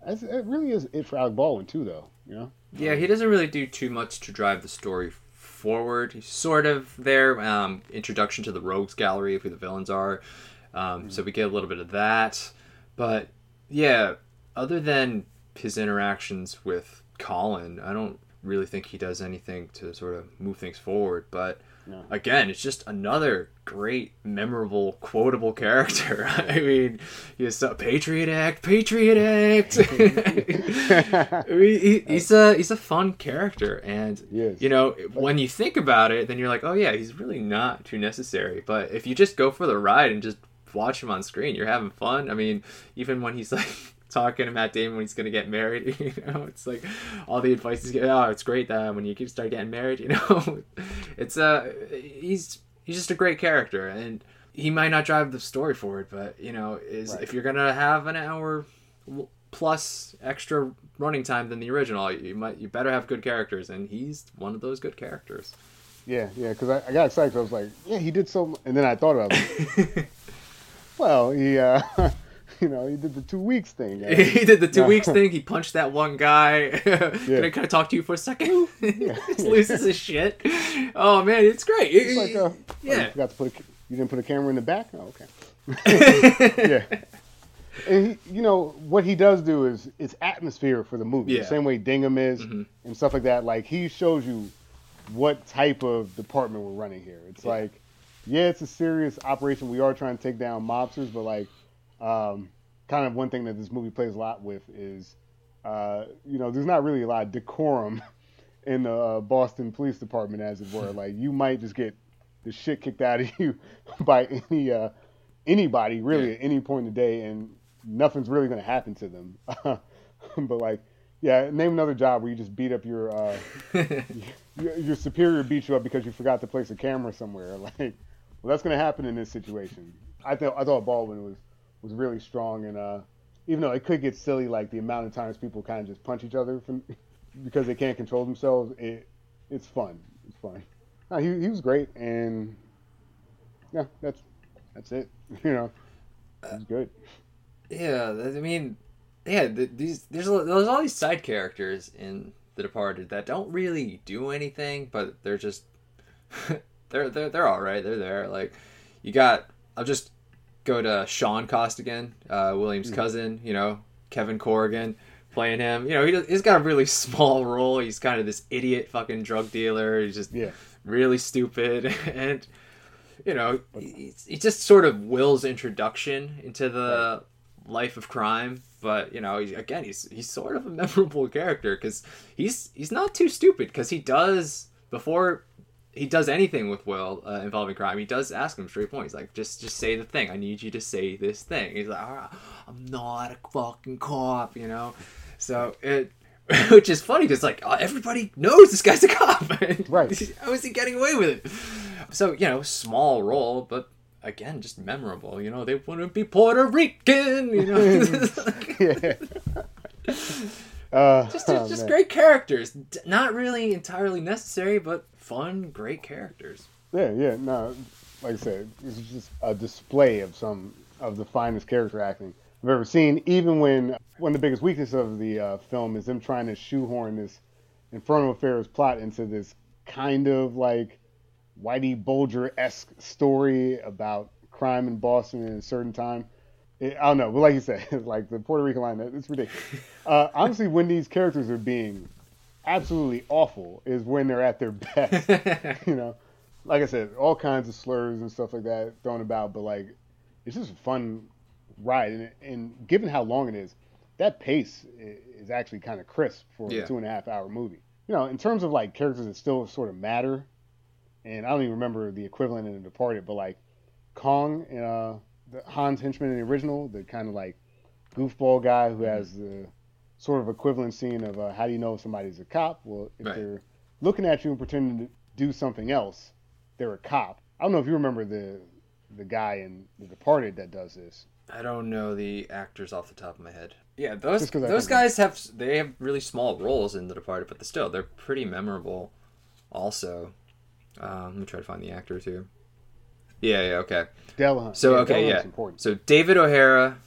That's, it really is it for Alec Baldwin too, though. You know? Yeah, he doesn't really do too much to drive the story forward. He's sort of there. Um, introduction to the rogues gallery of who the villains are. Um, So we get a little bit of that. But yeah, other than his interactions with Colin, I don't really think he does anything to sort of move things forward. But No. again, it's just another great, memorable, quotable character. [laughs] I mean, he's a Patriot Act, Patriot Act. [laughs] [laughs] I mean, he, he's a he's a fun character, and Yes. you know when you think about it, then you're like, oh yeah, he's really not too necessary. But if you just go for the ride and just watch him on screen, you're having fun. I mean, even when he's like talking to Matt Damon when he's gonna get married, [laughs] you know, it's like all the advice is getting. Oh, it's great that when you keep start getting married, [laughs] you know, it's uh he's he's just a great character and. He might not drive the story forward, but you know, is Right. if you're gonna have an hour plus extra running time than the original. You might you better have good characters, and he's one of those good characters. Yeah, yeah, because I, I got excited. 'cause I was like, yeah, he did so, and then I thought about [laughs] it. well, he, uh, [laughs] you know, he did the two weeks thing. [laughs] he did the two Yeah. weeks thing. He punched that one guy. [laughs] Can I kind of talk to you for a second? Just loses his shit. Oh man, it's great. It's like, uh, oh, yeah. you forgot to put a, you didn't put a camera in the back. Oh, okay. yeah. And he, you know what he does do is it's atmosphere for the movie. Yeah. The same way Dignam is Mhm. and stuff like that. Like he shows you what type of department we're running here. It's Yeah. like, yeah, it's a serious operation. We are trying to take down mobsters, but like, um, kind of one thing that this movie plays a lot with is, uh, you know, there's not really a lot of decorum [laughs] in the uh, Boston Police Department, as it were. [laughs] Like you might just get the shit kicked out of [laughs] you by any uh, anybody really Yeah. at any point in the day, and nothing's really going to happen to them. but like, yeah, name another job where you just beat up your uh, your, your superior beat you up because you forgot to place a camera somewhere. Like, well, that's going to happen in this situation. I thought I thought Baldwin was was really strong, and uh, even though it could get silly, like the amount of times people kind of just punch each other from, [laughs] because they can't control themselves, it it's fun. It's fun. No, he he was great, and yeah, that's that's it. [laughs] You know, he's good. Yeah, I mean, yeah, these there's there's all these side characters in The Departed that don't really do anything, but they're just [laughs] they're they're they're all right. They're there. Like you got, I'll just go to Sean Costigan, uh, William's Mhm. cousin. You know, Kevin Corrigan playing him. You know, he does, he's got a really [laughs] small role. He's kind of this idiot fucking drug dealer. He's just Yeah, really stupid [laughs] and you know he just sort of will's introduction into the life of crime but you know he, again he's he's sort of a [laughs] memorable character because he's he's not too stupid because he does before he does anything with will uh, involving crime he does ask him straight point he's like just just say the thing i need you to say this thing. He's like "Ah, i'm not a fucking cop you know? So it [laughs] which is funny because like uh, everybody knows this guy's a cop [laughs] Right. [laughs] how is he getting away with it? So you know small role but again just memorable you know? They wouldn't be puerto rican you know? Yeah. Uh, just, oh, just, just great characters. D- not really entirely necessary but fun great characters Yeah, yeah. No, like I said, it's just a display of some of the finest character acting I've ever seen. Even when one of the biggest weaknesses of the uh, film is them trying to shoehorn this Infernal Affairs plot into this kind of like Whitey Bulger esque story about crime in Boston at a certain time. I don't know, but like you said, [laughs] like the Puerto Rican line, it's ridiculous. [laughs] Uh, honestly, when these characters are being absolutely awful is when they're at their best. [laughs] you know, like I said, all kinds of slurs and stuff like that thrown about, but like it's just a fun ride. And, and given how long it is, that pace is actually kind of crisp for yeah. a two and a half hour movie. You know, in terms of like characters that still sort of matter, and I don't even remember the equivalent in The Departed, but like Kong, uh, the Hans henchman in the original, the kind of like goofball guy who has the sort of equivalent scene of uh, how do you know if somebody's a cop? Well, if right. they're looking at you and pretending to do something else, they're a cop. I don't know if you remember the the guy in The Departed that does this. I don't know the actors off the top of my head. Yeah, those those guys have they have really small roles in The Departed, but still they're pretty memorable. Also, um, let me try to find the actors here. Yeah, yeah, okay. Delahunt. So yeah, okay, yeah. Important. So David O'Hara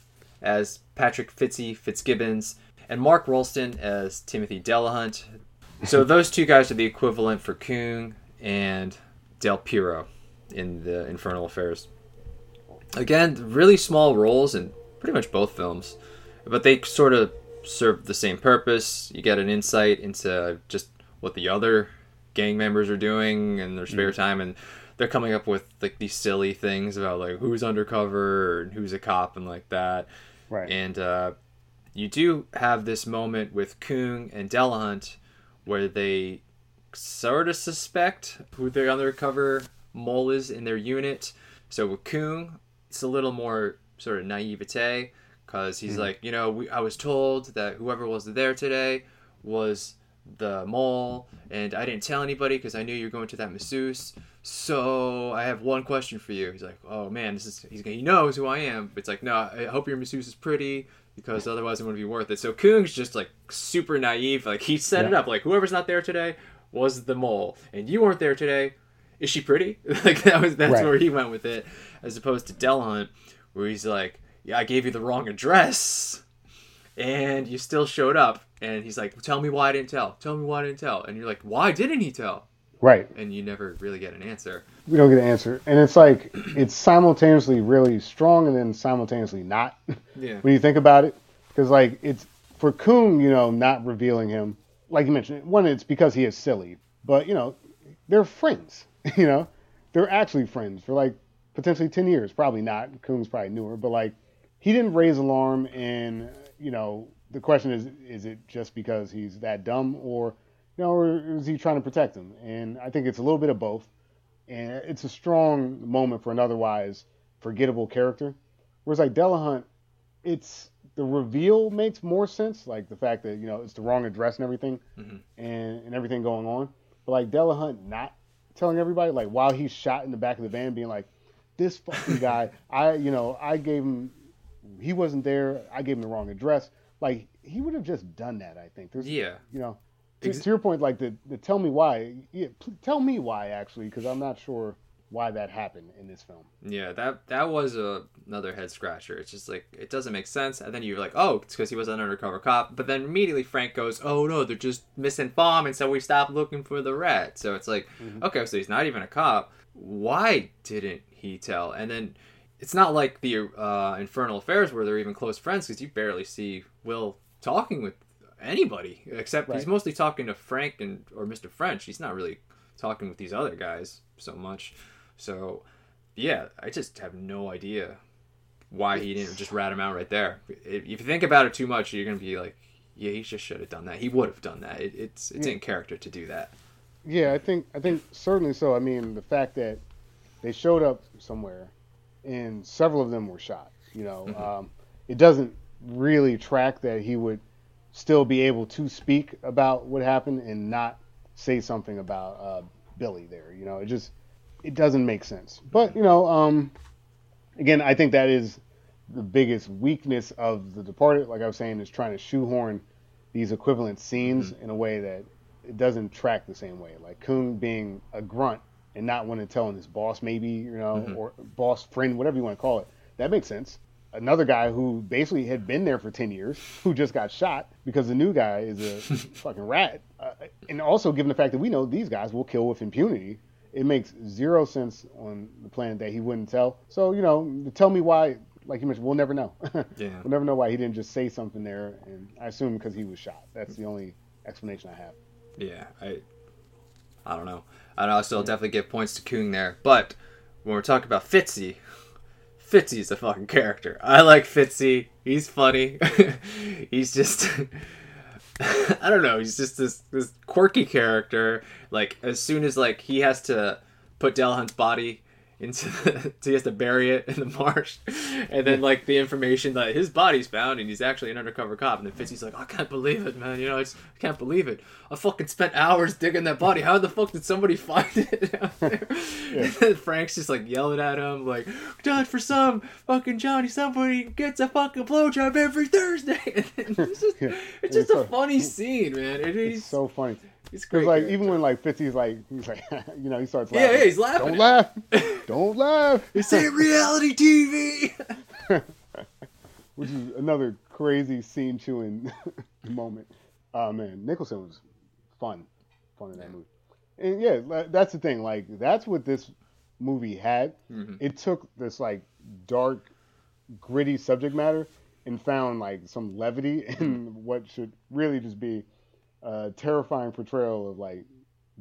as Patrick Fitzy Fitzgibbons, and Mark Rolston as Timothy Delahunt. So those two guys are the equivalent for Kung and Del Piero in the Infernal Affairs. Again, really small roles in pretty much both films, but they sort of serve the same purpose. You get an insight into just what the other gang members are doing in their spare mm. time, and they're coming up with like these silly things about like who's undercover and who's a cop and like that. Right. And uh, you do have this moment with Kung and Delahunt where they sort of suspect who the undercover mole is in their unit. So with Kung, it's a little more sort of naivete because he's mm-hmm. like, you know, we, I was told that whoever was there today was the mole, and I didn't tell anybody because I knew you were going to that masseuse. So I have one question for you. He's like, oh man, this is he's, he knows who I am. But it's like, no, I hope your masseuse is pretty because otherwise it wouldn't be worth it. So Kung's just like super naive. Like he set yeah. it up like whoever's not there today was the mole, and you weren't there today. Is she pretty? [laughs] like that was that's right. where he went with it, as opposed to Delahunt, where he's like, yeah, I gave you the wrong address, and you still showed up. And he's like, tell me why I didn't tell. Tell me why I didn't tell. And you're like, why didn't he tell? Right. And you never really get an answer. We don't get an answer. And it's like it's simultaneously really strong and then simultaneously not. [laughs] Yeah. when you think about it. Because like it's for Kung, you know, not revealing him, like you mentioned, one, it's because he is silly. But, you know, they're friends. [laughs] You know? They're actually friends for like potentially ten years. Probably not. Kung's probably newer, but like he didn't raise alarm and you know, the question is is it just because he's that dumb or you know, or is he trying to protect him? And I think it's a little bit of both. And it's a strong moment for an otherwise forgettable character. Whereas like Delahunt, it's the reveal makes more sense, like the fact that you know it's the wrong address and everything, mm-hmm. and and everything going on. But like Delahunt not telling everybody, like while he's shot in the back of the van, being like, "This fucking guy, [laughs] I you know I gave him, he wasn't there. I gave him the wrong address." Like he would have just done that. I think. There's, yeah. You know, to, to your point, like the, the tell me why. Yeah, tell me why actually, because I'm not sure why that happened in this film. Yeah, that that was a, another head scratcher. It's just like it doesn't make sense, and then you're like, oh, it's because he was an undercover cop. But then immediately Frank goes, oh no, they're just misinformed, and so we stopped looking for the rat. So it's like, mm-hmm. okay, so he's not even a cop. Why didn't he tell? And then it's not like the uh, Infernal Affairs where they're even close friends because you barely see Will talking with anybody except right. he's mostly talking to Frank and or Mr. French. He's not really talking with these other guys so much. So, yeah, I just have no idea why he didn't just rat him out right there. If you think about it too much, you're gonna be like, yeah, he just should have done that. He would have done that. It, it's it's yeah. in character to do that. Yeah, I think I think certainly so. I mean, the fact that they showed up somewhere and several of them were shot. You know, mm-hmm. um, it doesn't really track that he would still be able to speak about what happened and not say something about uh, Billy there. You know, it just it doesn't make sense. But you know, um, again, I think that is the biggest weakness of The Departed. Like I was saying, is trying to shoehorn these equivalent scenes mm-hmm. in a way that it doesn't track the same way. Like Kung being a grunt and not wanting to tell his boss, maybe you know, mm-hmm. or boss friend, whatever you want to call it. That makes sense another guy who basically had been there for 10 years who just got shot because the new guy is a [laughs] fucking rat. Uh, and also, given the fact that we know these guys will kill with impunity, it makes zero sense on the planet that he wouldn't tell. So, you know, tell me why like you mentioned, we'll never know. [laughs] Yeah. we'll never know why he didn't just say something there, and I assume because he was shot. That's the only explanation I have. Yeah, I I don't know. I know I still definitely give points to Kung there, but when we're talking about Fitzy, Fitzy's a fucking character. I like Fitzy. He's funny. [laughs] he's just [laughs] I don't know. He's just this this quirky character. Like as soon as like he has to put Delahunt's body into the, [laughs] so he has to bury it in the marsh, and then like the information that his body's found and he's actually an undercover cop, and then Fitzy's like, I can't believe it, man. You know, I, just, I can't believe it. I fucking spent hours digging that body. How the fuck did somebody [laughs] find it out there? [laughs] And then Frank's just like yelling at him, like, "Done for some fucking Johnny. Somebody gets a fucking blowjob every Thursday." And then it's just, Yeah. it's just It's a so- funny scene, man. It It's so funny. He's great. like character. even when like Fitzy's like he's like [laughs] you know he starts laughing. yeah, he's laughing. Don't laugh. Don't laugh. [laughs] This ain't reality TV. [laughs] Which is another crazy scene chewing moment. Oh man, Nicholson was fun, fun in that movie. And yeah, that's the thing. Like that's what this movie had. Mhm. It took this like dark, gritty subject matter and found like some levity in what should really just be a terrifying portrayal of like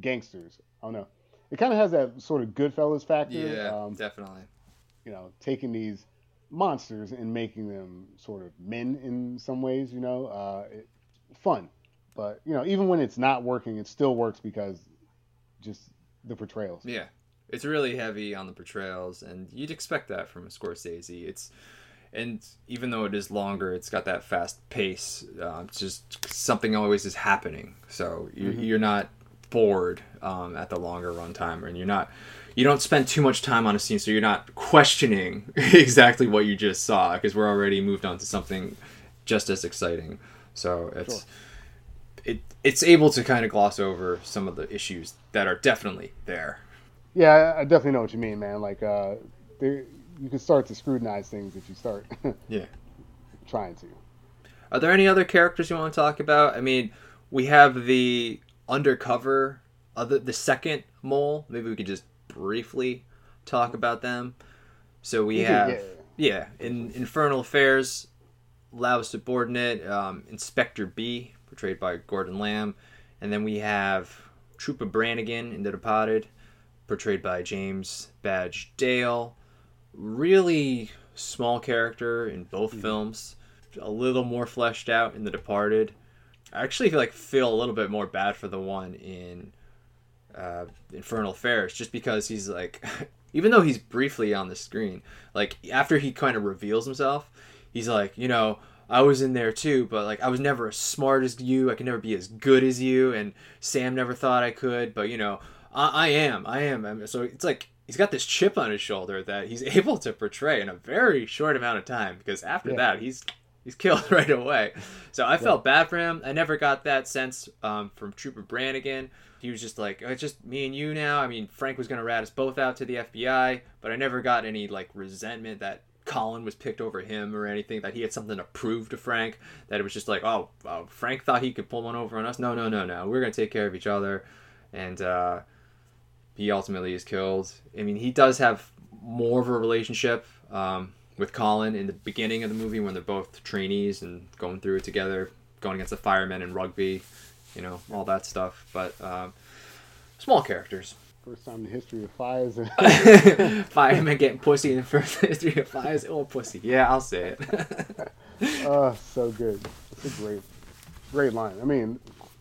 gangsters. I don't know. It kind of has that sort of Goodfellas factor. yeah, Um, definitely. you know, taking these monsters and making them sort of men in some ways, you know, uh, it, fun. But, you know, even when it's not working, it still works because just the portrayals. Yeah, it's really heavy on the portrayals, and you'd expect that from a Scorsese. It's and even though it is longer, it's got that fast pace. Uh, it's just something always is happening, so you, Mhm. you're not bored um, at the longer runtime, and you're not. You don't spend too much time on a scene, so you're not questioning [laughs] exactly what you just saw because we're already moved on to something just as exciting. So it's Sure. it it's able to kind of gloss over some of the issues that are definitely there. Yeah, I, definitely know what you mean, man. Like, uh, there, you can start to scrutinize things if you start [laughs] Yeah. trying to. Are there any other characters you want to talk about? I mean, we have the undercover, other the second mole. Maybe we could just briefly talk about them. So we You have, yeah. yeah, in Infernal Affairs, Lau's subordinate, um, Inspector B, portrayed by Gordon Lam, and then we have Trooper Brannigan in The Departed, portrayed by James Badge Dale. Really small character in both Mhm. films, a little more fleshed out in The Departed. I actually feel like feel a little bit more bad for the one in uh, Infernal Affairs, just because he's like, [laughs] even though he's briefly on the screen, like after he kind of reveals himself, he's like, you know, I was in there too, but like I was never as smart as you. I could never be as good as you, and Sam never thought I could, but you know, I, I am, I am. I'm- So it's like he's got this chip on his shoulder that he's [laughs] able to portray in a very short amount of time. Because after Yeah. that, he's he's killed [laughs] right away. So I felt bad for him. I never got that sense um, from Trooper Brannigan. He was just like, "Oh, it's just me and you now. I mean, Frank was gonna rat us both out to the FBI, but I never got any like resentment that Colin was picked over him or anything. That he had something to prove to Frank. That it was just like, oh, oh Frank thought he could pull one over on us. No, no, no, no. We're gonna take care of each other. And uh, he ultimately is killed. I mean, he does have more of a relationship um, with Colin in the beginning of the movie when they're both trainees and going through it together, going against the firemen in rugby, you know, all that stuff. But um, small characters. First time in the history of fires. [laughs] [laughs] firemen getting pussy in the first [laughs] history of fires. Oh, pussy. Yeah, I'll say it. Oh, so good. It's a great, great line. I mean,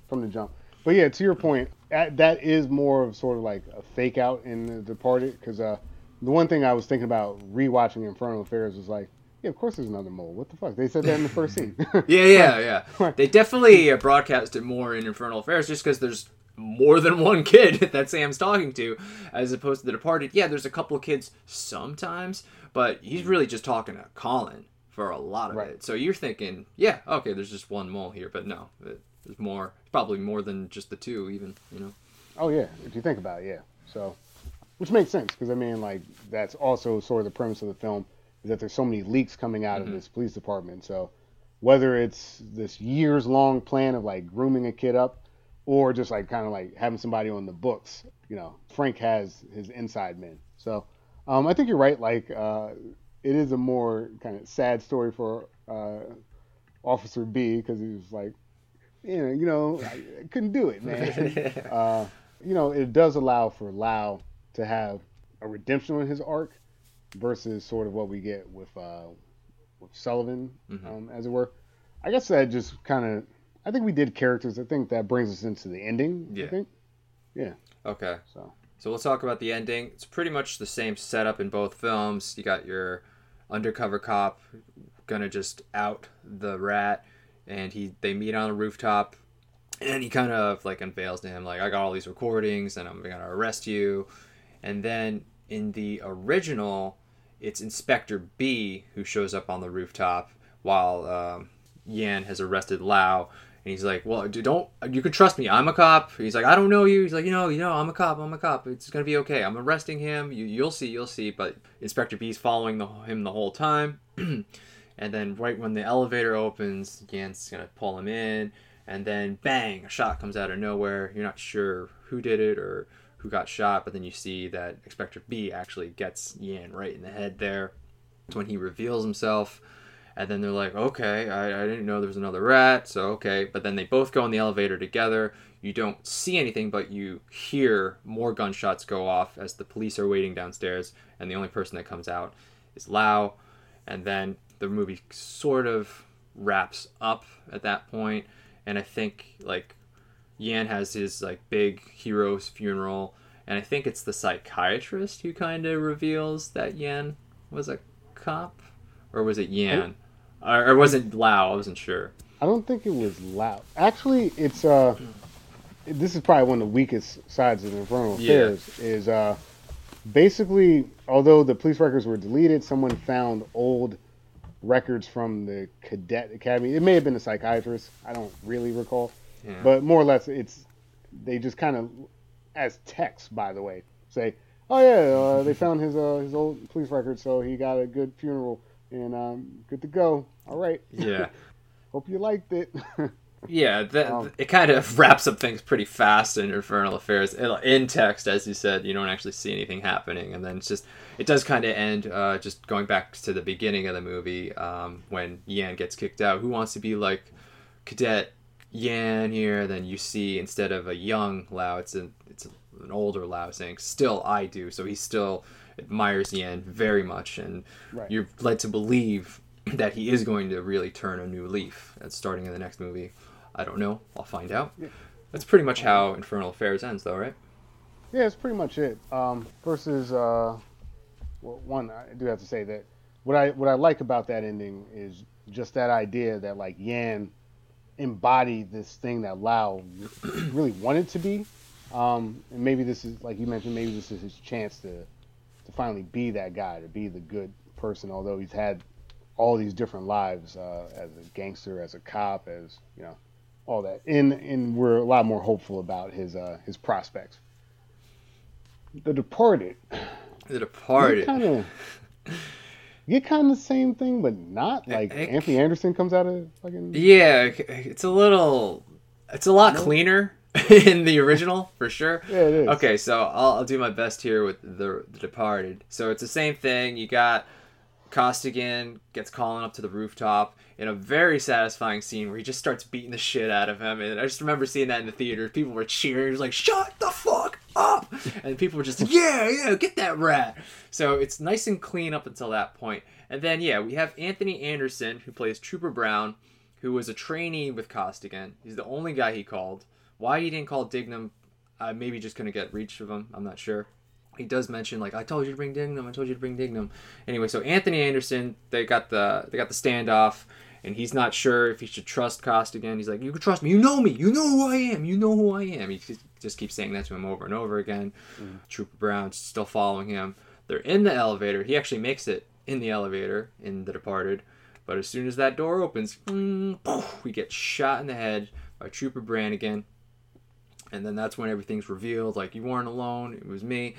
from the jump. But yeah, to your point, that, that is more of sort of like a fake out in The Departed. Because uh, the one thing I was thinking about rewatching Infernal Affairs was like, yeah, of course there's another mole. What the fuck? They said that in the first scene. [laughs] Yeah, yeah, [laughs] yeah. They definitely uh, broadcast it more in Infernal Affairs just because there's more than one kid [laughs] that Sam's talking to, as opposed to The Departed. Yeah, there's a couple of kids sometimes, but he's really just talking to Colin for a lot of Right. it. So you're thinking, yeah, okay, there's just one mole here, but no, there's more. Probably more than just the two, even. You know. Oh yeah, if you think about it, yeah. So, which makes sense because I mean, like that's also sort of the premise of the film is that there's so many leaks coming out Mhm. of this police department. So, whether it's this years long plan of like grooming a kid up, or just like kind of like having somebody on the books, you know, Frank has his inside men. So, um, I think you're right. Like, uh, it is a more kind of sad story for uh, Officer B because he was like, you know, you know, I couldn't do it, man. [laughs] uh, you know, it does allow for Lau to have a redemption in his arc versus sort of what we get with uh, with Sullivan, Mhm. um, as it were. I guess that just kind of, I think we did characters. I think that brings us into the ending. Yeah. I think Yeah. Okay. so. So we'll talk about the ending. It's pretty much the same setup in both films. You got your undercover cop gonna just out the rat, and he they meet on a rooftop, and he kind of like unveils to him like I got all these recordings, and I'm gonna arrest you. And then in the original, it's Inspector B who shows up on the rooftop while um, Yan has arrested Lau. And he's like, "Well, don't you can trust me. I'm a cop." He's like, "I don't know you." He's like, "You know, you know, I'm a cop. I'm a cop. It's gonna be okay. I'm arresting him. You, you'll see. You'll see." But Inspector B's following the, him the whole time. [clears throat] and then right when the elevator opens, Yan's gonna pull him in, and then bang, a shot comes out of nowhere. You're not sure who did it or who got shot, but then you see that Inspector B actually gets Yan right in the head there. It's when he reveals himself. And then they're like, okay, I, I didn't know there was another rat, so okay. But then they both go in the elevator together. You don't see anything, but you hear more gunshots go off as the police are waiting downstairs. And the only person that comes out is Lau. And then the movie sort of wraps up at that. And I think, like, Yan has his, like, big hero's funeral. And I think it's the psychiatrist who kind of reveals that Yan was a cop. Or was it Yan? Or, or was it Lau? I wasn't sure. I don't think it was Lau. Actually, it's uh, this is probably one of the weakest sides of Infernal Yeah. Affairs. Is uh, basically, although the police records were deleted, someone found old records from the cadet academy. It may have been a psychiatrist. I don't really recall, Yeah. but more or less, it's they just kind of, as text, by the way, say, "Oh yeah, uh, they [laughs] found his uh, his old police record, so he got a good funeral and um, good to go. All right, yeah. [laughs] hope you liked it." [laughs] Yeah, that, Um, it kind of [laughs] wraps up things pretty fast in Infernal Affairs. In- In text, as you said, you don't actually see anything happening, and then it's just it does kind of end. Uh, just going back to the beginning of the movie um, when Yan gets kicked out. Who wants to be like Cadet Yan here? Then you see instead of a young Lau, it's an it's an older Lau saying, "Still, I do." So he still admires Yan very much, and Right. you're led to believe [clears throat] that he is going to really turn a new leaf. at starting in the next movie. I don't know. I'll find out. Yeah. That's pretty much how Infernal Affairs ends, though, right? Yeah, that's pretty much it. Um, versus, uh, well, one, I do have to say that what I what I like about that ending is just that idea that like Yan embodied this thing that Lau [clears throat] really wanted to be, um, and maybe this is like you mentioned, maybe this is his chance to to finally be that guy, to be the good person. Although he's had all these different lives uh, as a gangster, as a cop, as you know, all that, and and we're a lot more hopeful about his uh, his prospects. The Departed. The Departed. Kind of. Get kind of the same thing, but not like I- I- Anthony Anderson comes out of fucking. Yeah, it's a little. It's a lot cleaner [laughs] in the original, for sure. Yeah, it is. Okay, so I'll, I'll do my best here with the, the Departed. So it's the same thing. You got Costigan gets Colin up to the rooftop in a very satisfying scene where he just starts beating the shit out of him. And I just remember seeing that in the theater. People were cheering. He was like, "Shut the fuck up!" And people were just like, "Yeah, yeah, get that rat." So it's nice and clean up until that point. And then yeah, we have Anthony Anderson who plays Trooper Brown, who was a trainee with Costigan. He's the only guy he called. Why he didn't call Dignam, uh, maybe just couldn't get reach of him. I'm not sure. He does mention like I told you to bring Dignam. I told you to bring Dignam. Anyway, so Anthony Anderson, they got the they got the standoff, and he's not sure if he should trust Costigan. He's like, you can trust me. You know me. You know who I am. You know who I am. He just- just keeps saying that to him over and over again. Trooper Brown's still following him. They're in the elevator. He actually makes it in the elevator in The Departed. But as soon as that door opens, mm, we get shot in the head by Trooper Brannigan. And then that's when everything's revealed. Like, you weren't alone, it was me.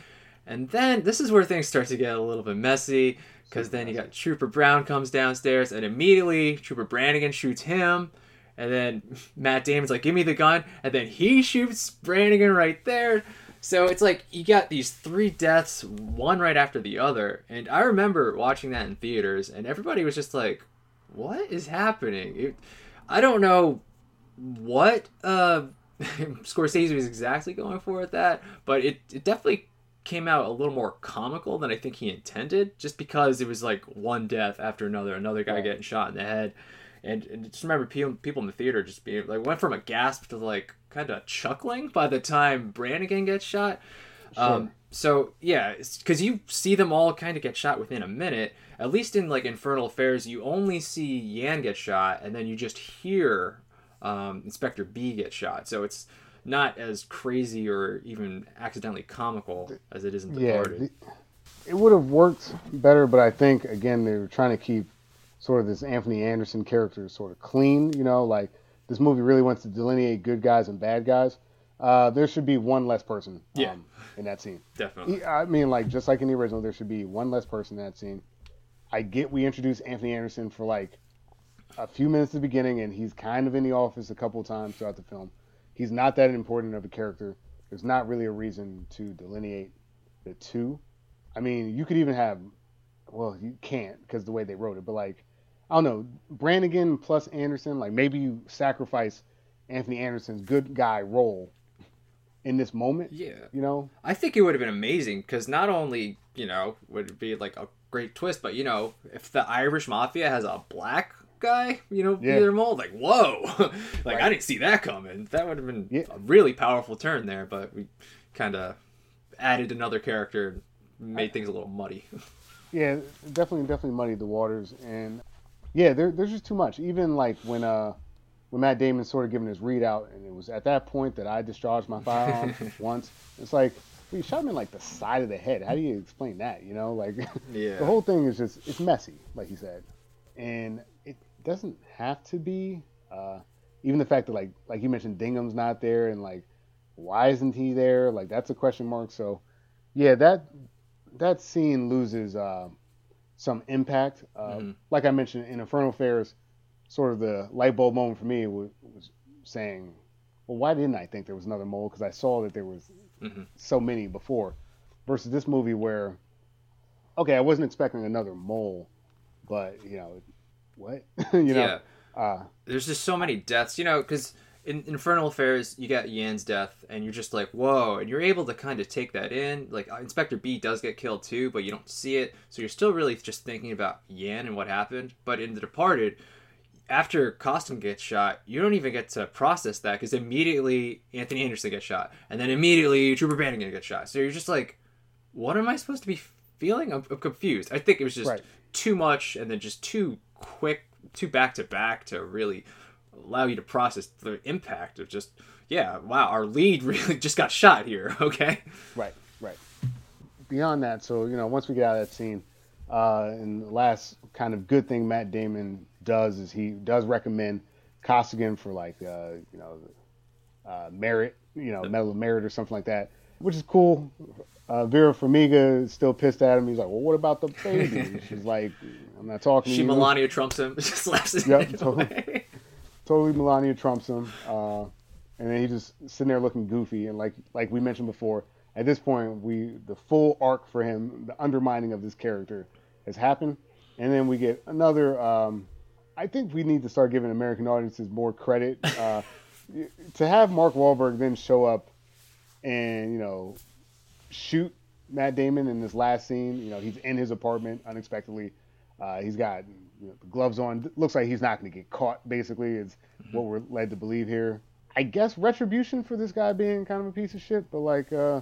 And then this is where things start to get a little bit messy. Because then you got Trooper Brown comes downstairs, and immediately Trooper Brannigan shoots him. And then [laughs] Matt Damon's like, give me the gun. And then he shoots Brannigan right there. So it's like you got these three deaths, one right after the other, and I remember watching that in theaters, and everybody was just like, "What is happening?" It, I don't know what uh, [laughs] Scorsese was exactly going for with that, but it, it definitely came out a little more comical than I think he intended, just because it was like one death after another, another guy Right. getting shot in the head, and, and just remember people people in the theater just being like went from a gasp to like kind of chuckling by the time Brannigan gets shot. Um, so yeah, because you see them all kind of get shot within a minute. At least in like Infernal Affairs, you only see Yan get shot, and then you just hear um, Inspector B get shot. So it's not as crazy or even accidentally comical as it is in Yeah, Departed. the- it would have worked better, but I think again they were trying to keep sort of this Anthony Anderson character sort of clean. You know, like this movie really wants to delineate good guys and bad guys. Uh, there should be one less person um, Yeah. in that scene. Definitely. I mean, like just like in the original, there should be one less person in that scene. I get we introduced Anthony Anderson for like a few minutes at the beginning, and he's kind of in the office a couple of times throughout the film. He's not that important of a character. There's not really a reason to delineate the two. I mean, you could even have, well, you can't because the way they wrote it, but like, I don't know, Barrigan plus Anderson, like maybe you sacrifice Anthony Anderson's good guy role in this moment. Yeah. You know, I think it would have been amazing because not only you know would it be like a great twist, but you know if the Irish mafia has a black guy, you know, Yeah. their mole, like whoa, [laughs] like I didn't see that coming. That would have been Yeah. a really powerful turn there, but we kind of added another character, and made things a little muddy. [laughs] Yeah, definitely, definitely muddied the waters, and yeah, there, there's just too much. Even like when uh when Matt Damon sort of giving his readout, and it was at that point that I discharged my firearm [laughs] once. It's like well, you shot him in like the side of the head. How do you explain that? You know, like Yeah. the whole thing is just it's messy, like you said, and doesn't have to be. Uh, even the fact that like like you mentioned, Dignam's not there, and like why isn't he there? Like that's a question mark. So yeah, that that scene loses uh, some impact. Uh, Mhm. Like I mentioned in Infernal Affairs, sort of the light bulb moment for me was, was saying, well, why didn't I think there was another mole? Because I saw that there was Mhm. so many before. Versus this movie where, okay, I wasn't expecting another mole, but you know, what? [laughs] you know, yeah. uh, there's just so many deaths, you know, because in Infernal Affairs, you got Yan's death, and you're just like, whoa, and you're able to kind of take that in. Like, uh, Inspector B does get killed too, but you don't see it, so you're still really just thinking about Yan and what happened. But in The Departed, after Costigan gets shot, you don't even get to process that because immediately Anthony Anderson gets shot, and then immediately Trooper Barrigan gets shot. So you're just like, what am I supposed to be feeling? I'm, I'm confused. I think it was just Right. too much, and then just too quick, too back to back to really allow you to process the impact of just, yeah, wow, our lead [laughs] really just got shot here. [laughs] Okay. Right, right. Beyond that, so you know, once we get out of that scene, uh, and the last kind of good thing Matt Damon does is he does recommend Costigan for like uh, you know uh, merit, you know, Medal of Merit or something like that, which is cool. Uh, Vera Farmiga is still pissed at him. He's like, "Well, what about the baby?" She's [laughs] like, "I'm not talking She to you." Melania trumps him, [laughs] just slaps his Yep, totally. [laughs] totally Melania trumps him, uh, and then he just sitting there looking goofy. And like like we mentioned before, at this point, we the full arc for him, the undermining of this character, has happened, and then we get another. Um, I think we need to start giving American audiences more credit. Uh, to have Mark Wahlberg then show up and you know shoot Matt Damon in this last scene. You know, he's in his apartment unexpectedly. Uh, he's got you know, gloves on. Looks like he's not going to get caught. Basically, is what we're led to believe here. I guess retribution for this guy being kind of a piece of shit. But like, uh,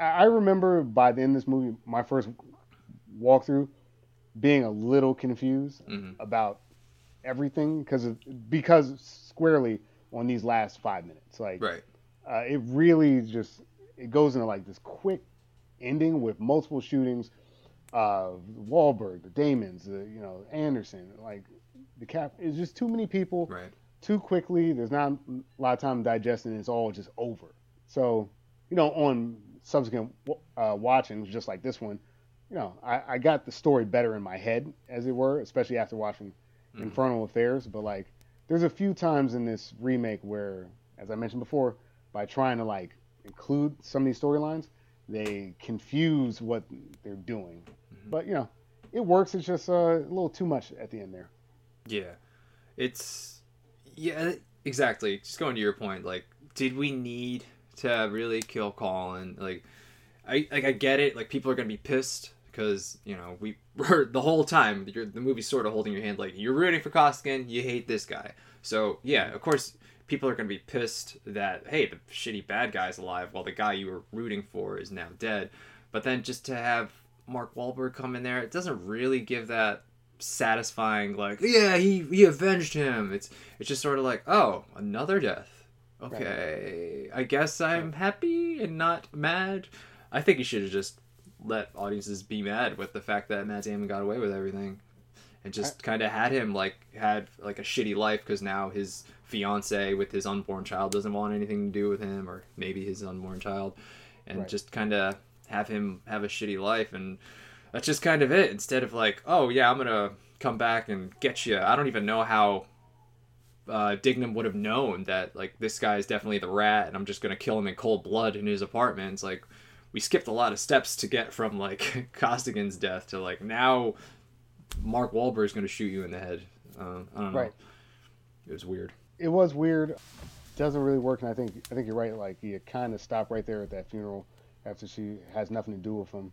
I remember by the end of this movie, my first walkthrough, being a little confused Mhm. about everything because because squarely on these last five minutes. Like, Right. uh, it really just it goes into like this quick ending with multiple shootings. Uh, Wahlberg, the Damons, the you know Anderson, like the cap. It's just too many people Right. too quickly. There's not a lot of time digesting. It's all just over. So you know, on subsequent uh, watchings, just like this one, you know, I, I got the story better in my head, as it were, especially after watching Mhm. Infernal Affairs. But like, there's a few times in this remake where, as I mentioned before, by trying to like include some of these storylines, they confuse what they're doing. Mhm. But you know, it works. It's just uh, a little too much at the end there. Yeah, it's yeah, exactly. Just going to your point, like, did we need to really kill Colin? Like, I like I get it. Like, people are gonna be pissed because you know we [laughs] were the whole time you're, the movie's sort of holding your hand. Like, you're rooting for Costigan, you hate this guy. So yeah, of course. People are going to be pissed that hey, the shitty bad guy's alive while the guy you were rooting for is now dead. But then just to have Mark Wahlberg come in there, it doesn't really give that satisfying like yeah he he avenged him. It's it's just sort of like oh another death. Okay i guess i'm happy and not mad. I think you should have just let audiences be mad with the fact that matt damon got away with everything. And just kind of had him like had like a shitty life because now his fiance with his unborn child doesn't want anything to do with him or maybe his unborn child and Right. just kind of have him have a shitty life and that's just kind of it. Instead of like oh yeah i'm gonna come back and get you i don't even know how uh, dignam would have known that like this guy is definitely the rat and i'm just gonna kill him in cold blood in his apartment it's like we skipped a lot of steps to get from like [laughs] costigan's death to like now mark Wahlberg's gonna shoot you in the head. Uh, i don't know. Right. it was weird It was weird. Doesn't really work, and I think I think you're right. Like you kind of stop right there at that funeral after she has nothing to do with him,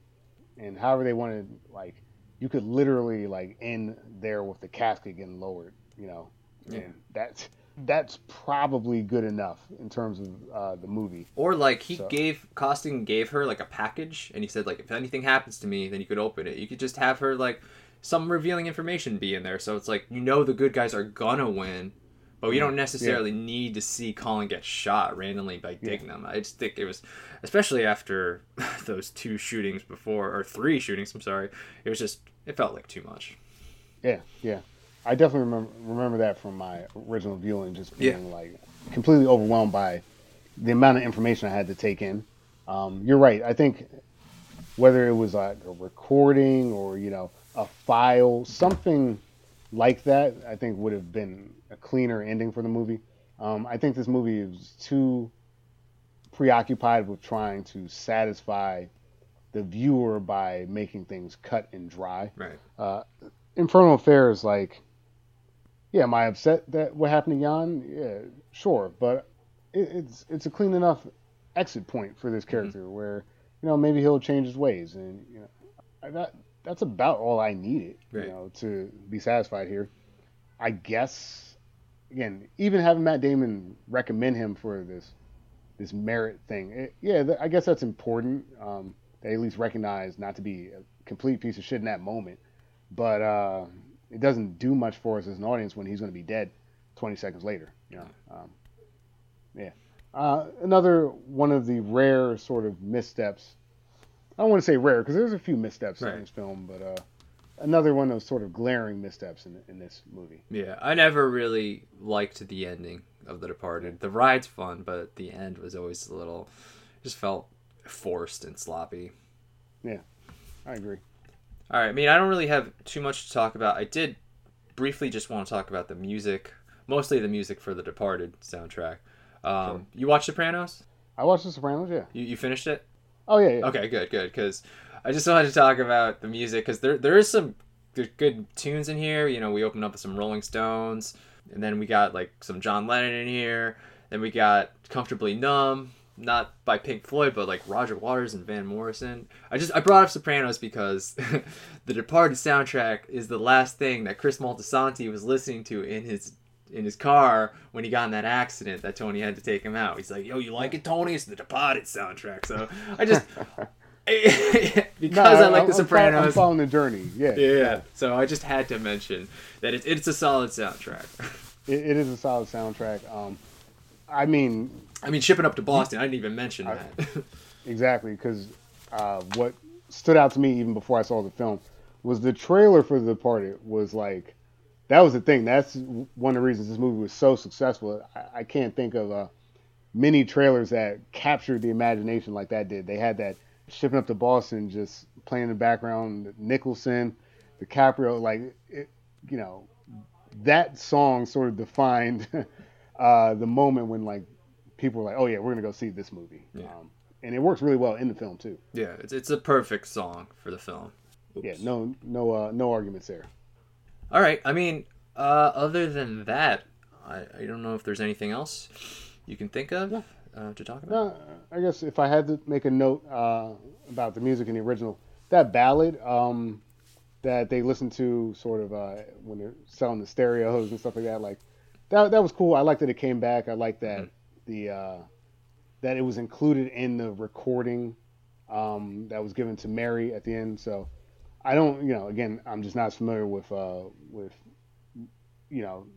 and however they wanted, like you could literally like end there with the casket getting lowered. You know, Yeah. and that's that's probably good enough in terms of uh, the movie. Or like he So- gave Costigan gave her like a package, and he said like if anything happens to me, then you could open it. You could just have her like some revealing information be in there, so it's like you know the good guys are gonna win, but we don't necessarily need to see Colin get shot randomly by Yeah. Dignam. I just think it was, especially after [laughs] those two shootings before or three shootings. I'm sorry, it was just it felt like too much. Yeah, yeah. I definitely remember remember that from my original viewing, just Yeah. being like completely overwhelmed by the amount of information I had to take in. Um, you're right. I think whether it was like a recording or you know a file, something like that, I think would have been a cleaner ending for the movie. Um, I think this movie is too preoccupied with trying to satisfy the viewer by making things cut and dry Right. uh, Infernal Affairs, like, yeah, am I upset that what happened to Yan? Yeah, sure, but it, it's it's a clean enough exit point for this character where you know maybe he'll change his ways, and you know I- that that's about all I needed, Right. you know, to be satisfied here. I guess again, even having Matt Damon recommend him for this this merit thing, it, yeah, th- I guess that's important. Um, they at least recognize not to be a complete piece of shit in that moment but uh, it doesn't do much for us as an audience when he's going to be dead 20 seconds later. You know, um, yeah. Uh, another one of the rare sort of missteps. I don't want to say rare because there's a few missteps Right. in this film, but uh, another one of those sort of glaring missteps in, in this movie. Yeah, I never really liked the ending of The Departed. The ride's fun, but the end was always a little, just felt forced and sloppy. Yeah, I agree. All right, I mean, I don't really have too much to talk about. I did briefly just want to talk about the music, mostly the music for the Departed soundtrack. Um, Sure. You watched Sopranos? I watched The Sopranos. Yeah. You, you finished it? Oh yeah. yeah. Okay, good, good. Because I just wanted to talk about the music because there there is some good, tunes in here. You know, we opened up with some Rolling Stones, and then we got like some John Lennon in here. Then we got "Comfortably Numb," not by Pink Floyd, but like Roger Waters and Van Morrison. I just I brought up Sopranos because [laughs] the Departed soundtrack is the last thing that Chris Moltisanti was listening to in his in his car when he got in that accident that Tony had to take him out. He's like, "Yo, you like it, Tony? It's the Departed soundtrack." So I just [laughs] [laughs] because No, I like I'm- The I'm fol- I'm Sopranos. following the journey. Yeah. yeah, so I just had to mention that it, it's a solid soundtrack. [laughs] It, it is a solid soundtrack. Um, I mean, I mean, shipping up to Boston, I didn't even mention I- that. [laughs] Exactly, because uh, what stood out to me even before I saw the film was the trailer for The Departed was like that was the thing. That's one of the reasons this movie was so successful. I, I can't think of uh, many trailers that captured the imagination like that did. They had that shipping up to Boston just playing in the background, Nicholson, DiCaprio, like it, you know, that song sort of defined [laughs] uh, the moment when like people were like, "Oh yeah, we're gonna go see this movie." Yeah. Um, and it works really well in the film too. Yeah, it's it's a perfect song for the film. Yeah, no no uh, no arguments there. All right. I mean, uh, other than that, I, I don't know if there's anything else you can think of No. Uh, to talk about. I guess if I had to make a note uh, about the music in the original, that ballad um, that they listened to sort of uh, when they're selling the stereos and stuff like that, like that that was cool. I liked that it came back. I liked that Mhm. the uh, that it was included in the recording um, that was given to Mary at the end. So I don't, you know, again, I'm just not as familiar with uh, with you know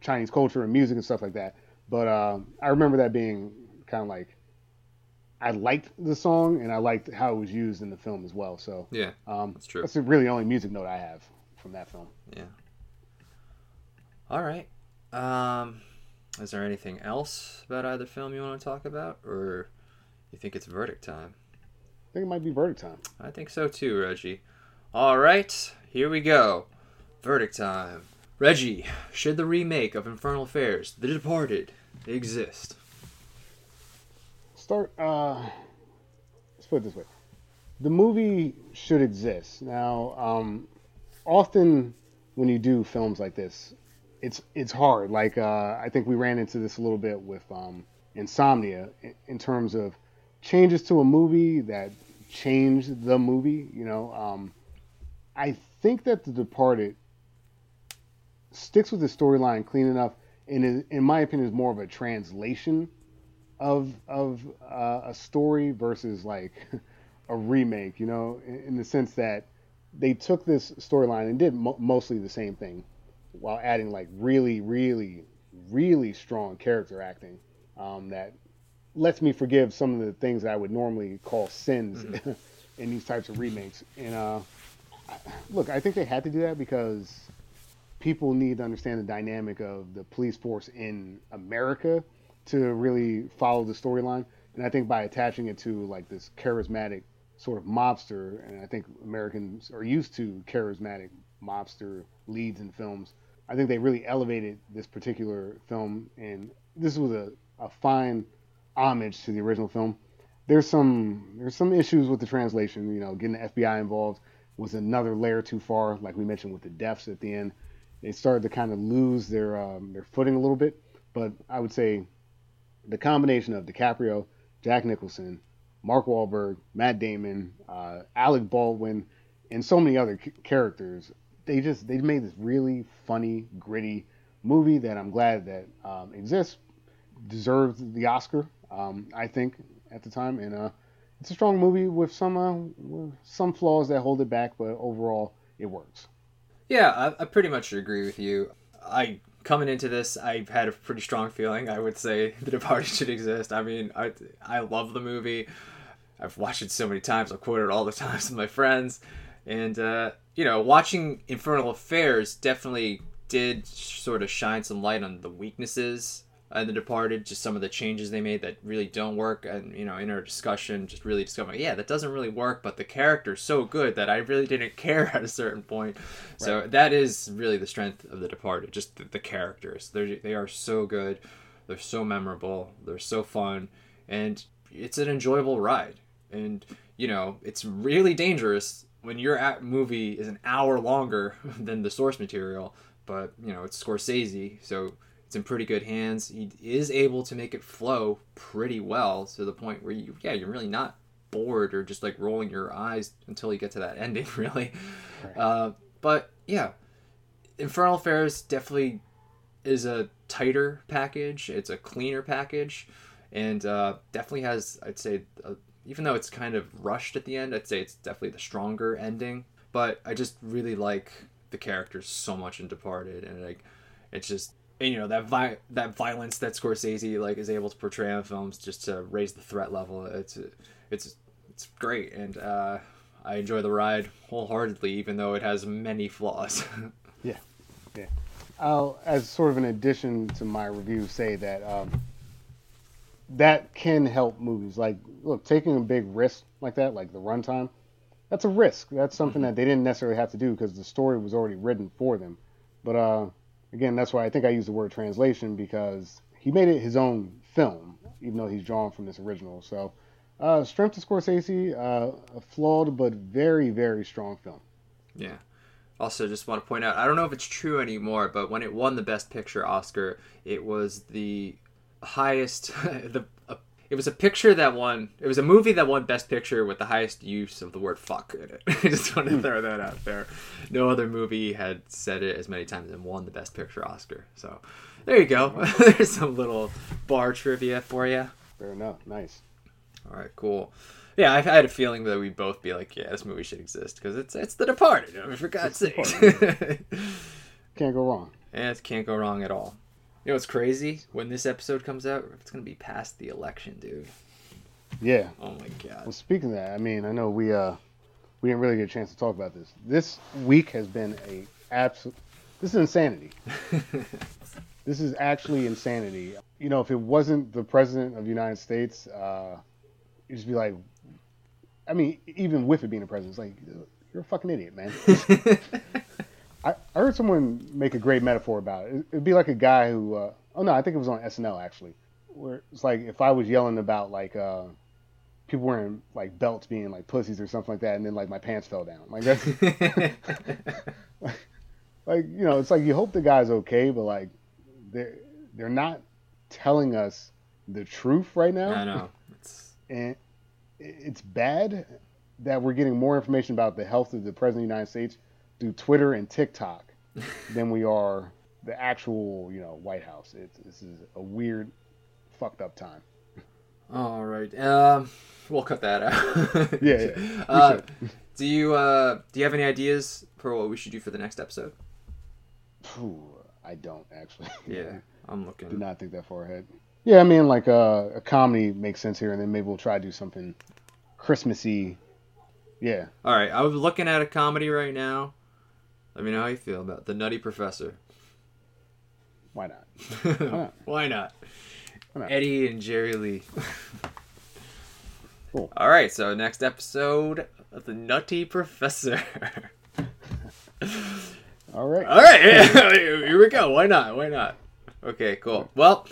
Chinese culture and music and stuff like that. But uh, I remember that being kind of like I liked the song and I liked how it was used in the film as well. So Yeah, um, that's true. that's the really only music note I have from that film. Yeah. All right. Um, is there anything else about either film you want to talk about, or you think it's verdict time? I think it might be verdict time. I think so too, Reggie. All right, here we go. Verdict time. Reggie, should the remake of Infernal Affairs, The Departed, exist? Start. Uh, let's put it this way: the movie should exist. Now, um, often when you do films like this, it's it's hard. Like uh, I think we ran into this a little bit with um, Insomnia in, in terms of changes to a movie that changed the movie. You know, um, I think that The Departed sticks with the storyline clean enough, and is, in my opinion, is more of a translation of of uh, a story versus like [laughs] a remake. You know, in, in the sense that they took this storyline and did mo- mostly the same thing, while adding like really, really, really strong character acting um, that lets me forgive some of the things that I would normally call sins [laughs] in these types of remakes. And uh, look, I think they had to do that because people need to understand the dynamic of the police force in America to really follow the storyline. And I think by attaching it to like this charismatic sort of mobster, and I think Americans are used to charismatic mobster leads in films. I think they really elevated this particular film, and this was a, a fine homage to the original film. There's some there's some issues with the translation. You know, getting the FBI involved was another layer too far, like we mentioned with the deaths at the end. They started to kind of lose their um, their footing a little bit. But I would say the combination of DiCaprio, Jack Nicholson, Mark Wahlberg, Matt Damon, uh, Alec Baldwin, and so many other c- characters. They just they made this really funny, gritty movie that I'm glad that um, exists. Deserved the Oscar, um, I think, at the time, and uh, it's a strong movie with some uh, some flaws that hold it back, but overall it works. Yeah, I, I pretty much agree with you. I coming into this, I had a pretty strong feeling. I would say [laughs] The Departed should exist. I mean, I I love the movie. I've watched it so many times. I've quoted it all the [laughs] times with my friends, and uh, you know, watching Infernal Affairs definitely did sort of shine some light on the weaknesses in The Departed. Just some of the changes they made that really don't work, and you know, in our discussion, just really discovering, yeah, that doesn't really work. But the character's so good that I really didn't [laughs] care at a certain point. So that is really the strength of The Departed. Just the, the characters. They're, they are so good. They're so memorable. They're so fun, and it's an enjoyable ride. And you know, it's really dangerous when your at movie is an hour longer [laughs] than the source material. But you know, it's Scorsese, so in pretty good hands. He is able to make it flow pretty well to the point where you, yeah, you're really not bored or just like rolling your eyes until you get to that [laughs] ending, really. Right. Uh, but yeah, Infernal Affairs definitely is a tighter package. It's a cleaner package, and uh, definitely has, I'd say, uh even though it's kind of rushed at the end, I'd say it's definitely the stronger ending. But I just really like the characters so much in Departed, and like, it's just and, you know that vi- that violence that Scorsese like is able to portray on films just to raise the threat level. It's it's it's great, and uh, I enjoy the ride wholeheartedly, even though it has many flaws. [laughs] Yeah, yeah. I'll, as sort of an addition to my review, say that um, that can help movies. Like, look, taking a big risk like that, like the runtime, that's a risk. That's something that they didn't necessarily have to do because the story was already written for them. But uh, again, that's why I think I use the word translation because he made it his own film. even though he's drawn from this original. So, uh, strength to Scorsese, uh, a flawed but very, very strong film. Yeah. Also, just want to point out, I don't know if it's true anymore, but when it won the Best Picture Oscar, it was the highest. [laughs] the it was a picture that won. It was a movie that won Best Picture with the highest use of the word "fuck" in it. [laughs] I just want to hmm. throw that out there. No other movie had said it as many times and won the Best Picture Oscar. So, there you go. [laughs] There's some little bar trivia for you. Fair enough. Nice. All right, cool. Yeah, I had a feeling that we'd both be like, "Yeah, this movie should exist" because it's it's The Departed. I mean, for God's sake, [laughs] Can't go wrong. and it can't go wrong at all. You know what's crazy? When this episode comes out, it's gonna be past the election, dude. Yeah. Oh my Well, god. speaking of that, I mean, I know we uh we didn't really get a chance to talk about this. This week has been a absolute. This is insanity. [laughs] this is actually insanity. You know, if it wasn't the president of the United States, uh, you'd just be like, I mean, even with it being a president, it's like you're a fucking idiot, man. [laughs] I, I heard someone make a great metaphor about it. It'd be like a guy who, uh, oh no, I think it was on SNL actually, where it's like if I was yelling about like uh, people wearing like belts being like pussies or something like that, and then like my pants fell down, like that's [laughs] [laughs] like you know, it's like you hope the guy's okay, but like they're they're not telling us the truth right now, I know. [laughs] It's and it's bad that we're getting more information about the health of the president of the United States through Twitter and TikTok than we are the actual, you know, White House. It's this is a weird, fucked up time. all right. Um, we'll cut that out. [laughs] Yeah, yeah. Uh, do you uh do you have any ideas for what we should do for the next episode? Phew, I don't actually. Yeah, I'm [laughs] looking. Do not think that far ahead. Yeah, I mean, like uh, a comedy makes sense here, and then maybe we'll try to do something Christmassy. Yeah, All right, I was looking at a comedy right now. Let me know how you feel about the Nutty Professor. why not? Why not? [laughs] Why not? Eddie and Jerry Lee. [laughs] Cool. All right, so next episode of the Nutty Professor. [laughs] All right. All right, here we go. Why not? Why not? Okay, cool. Well,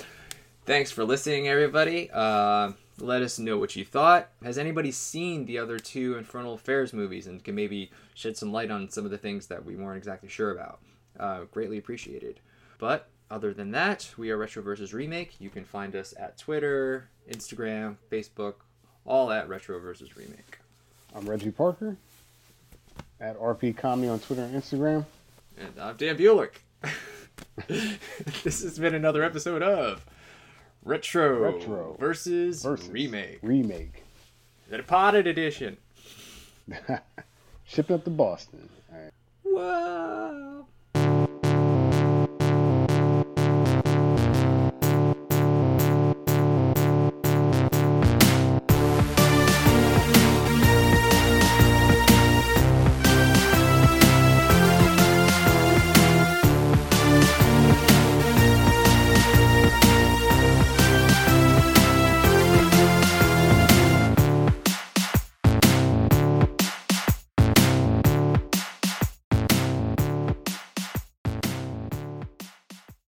thanks for listening, everybody. Uh, let us know what you thought. Has anybody seen the other two Infernal Affairs movies and can maybe shed some light on some of the things that we weren't exactly sure about? Uh, greatly appreciated. But other than that, we are Retro versus Remake. You can find us at Twitter, Instagram, Facebook, all at Retro versus Remake. I'm Reggie Parker at RP Comedy on Twitter and Instagram. And I'm Dan Bulick. [laughs] this has been another episode of Retro, Retro versus, versus Remake. Remake. The Departed Edition. [laughs] Shipping up to Boston. All right. Whoa.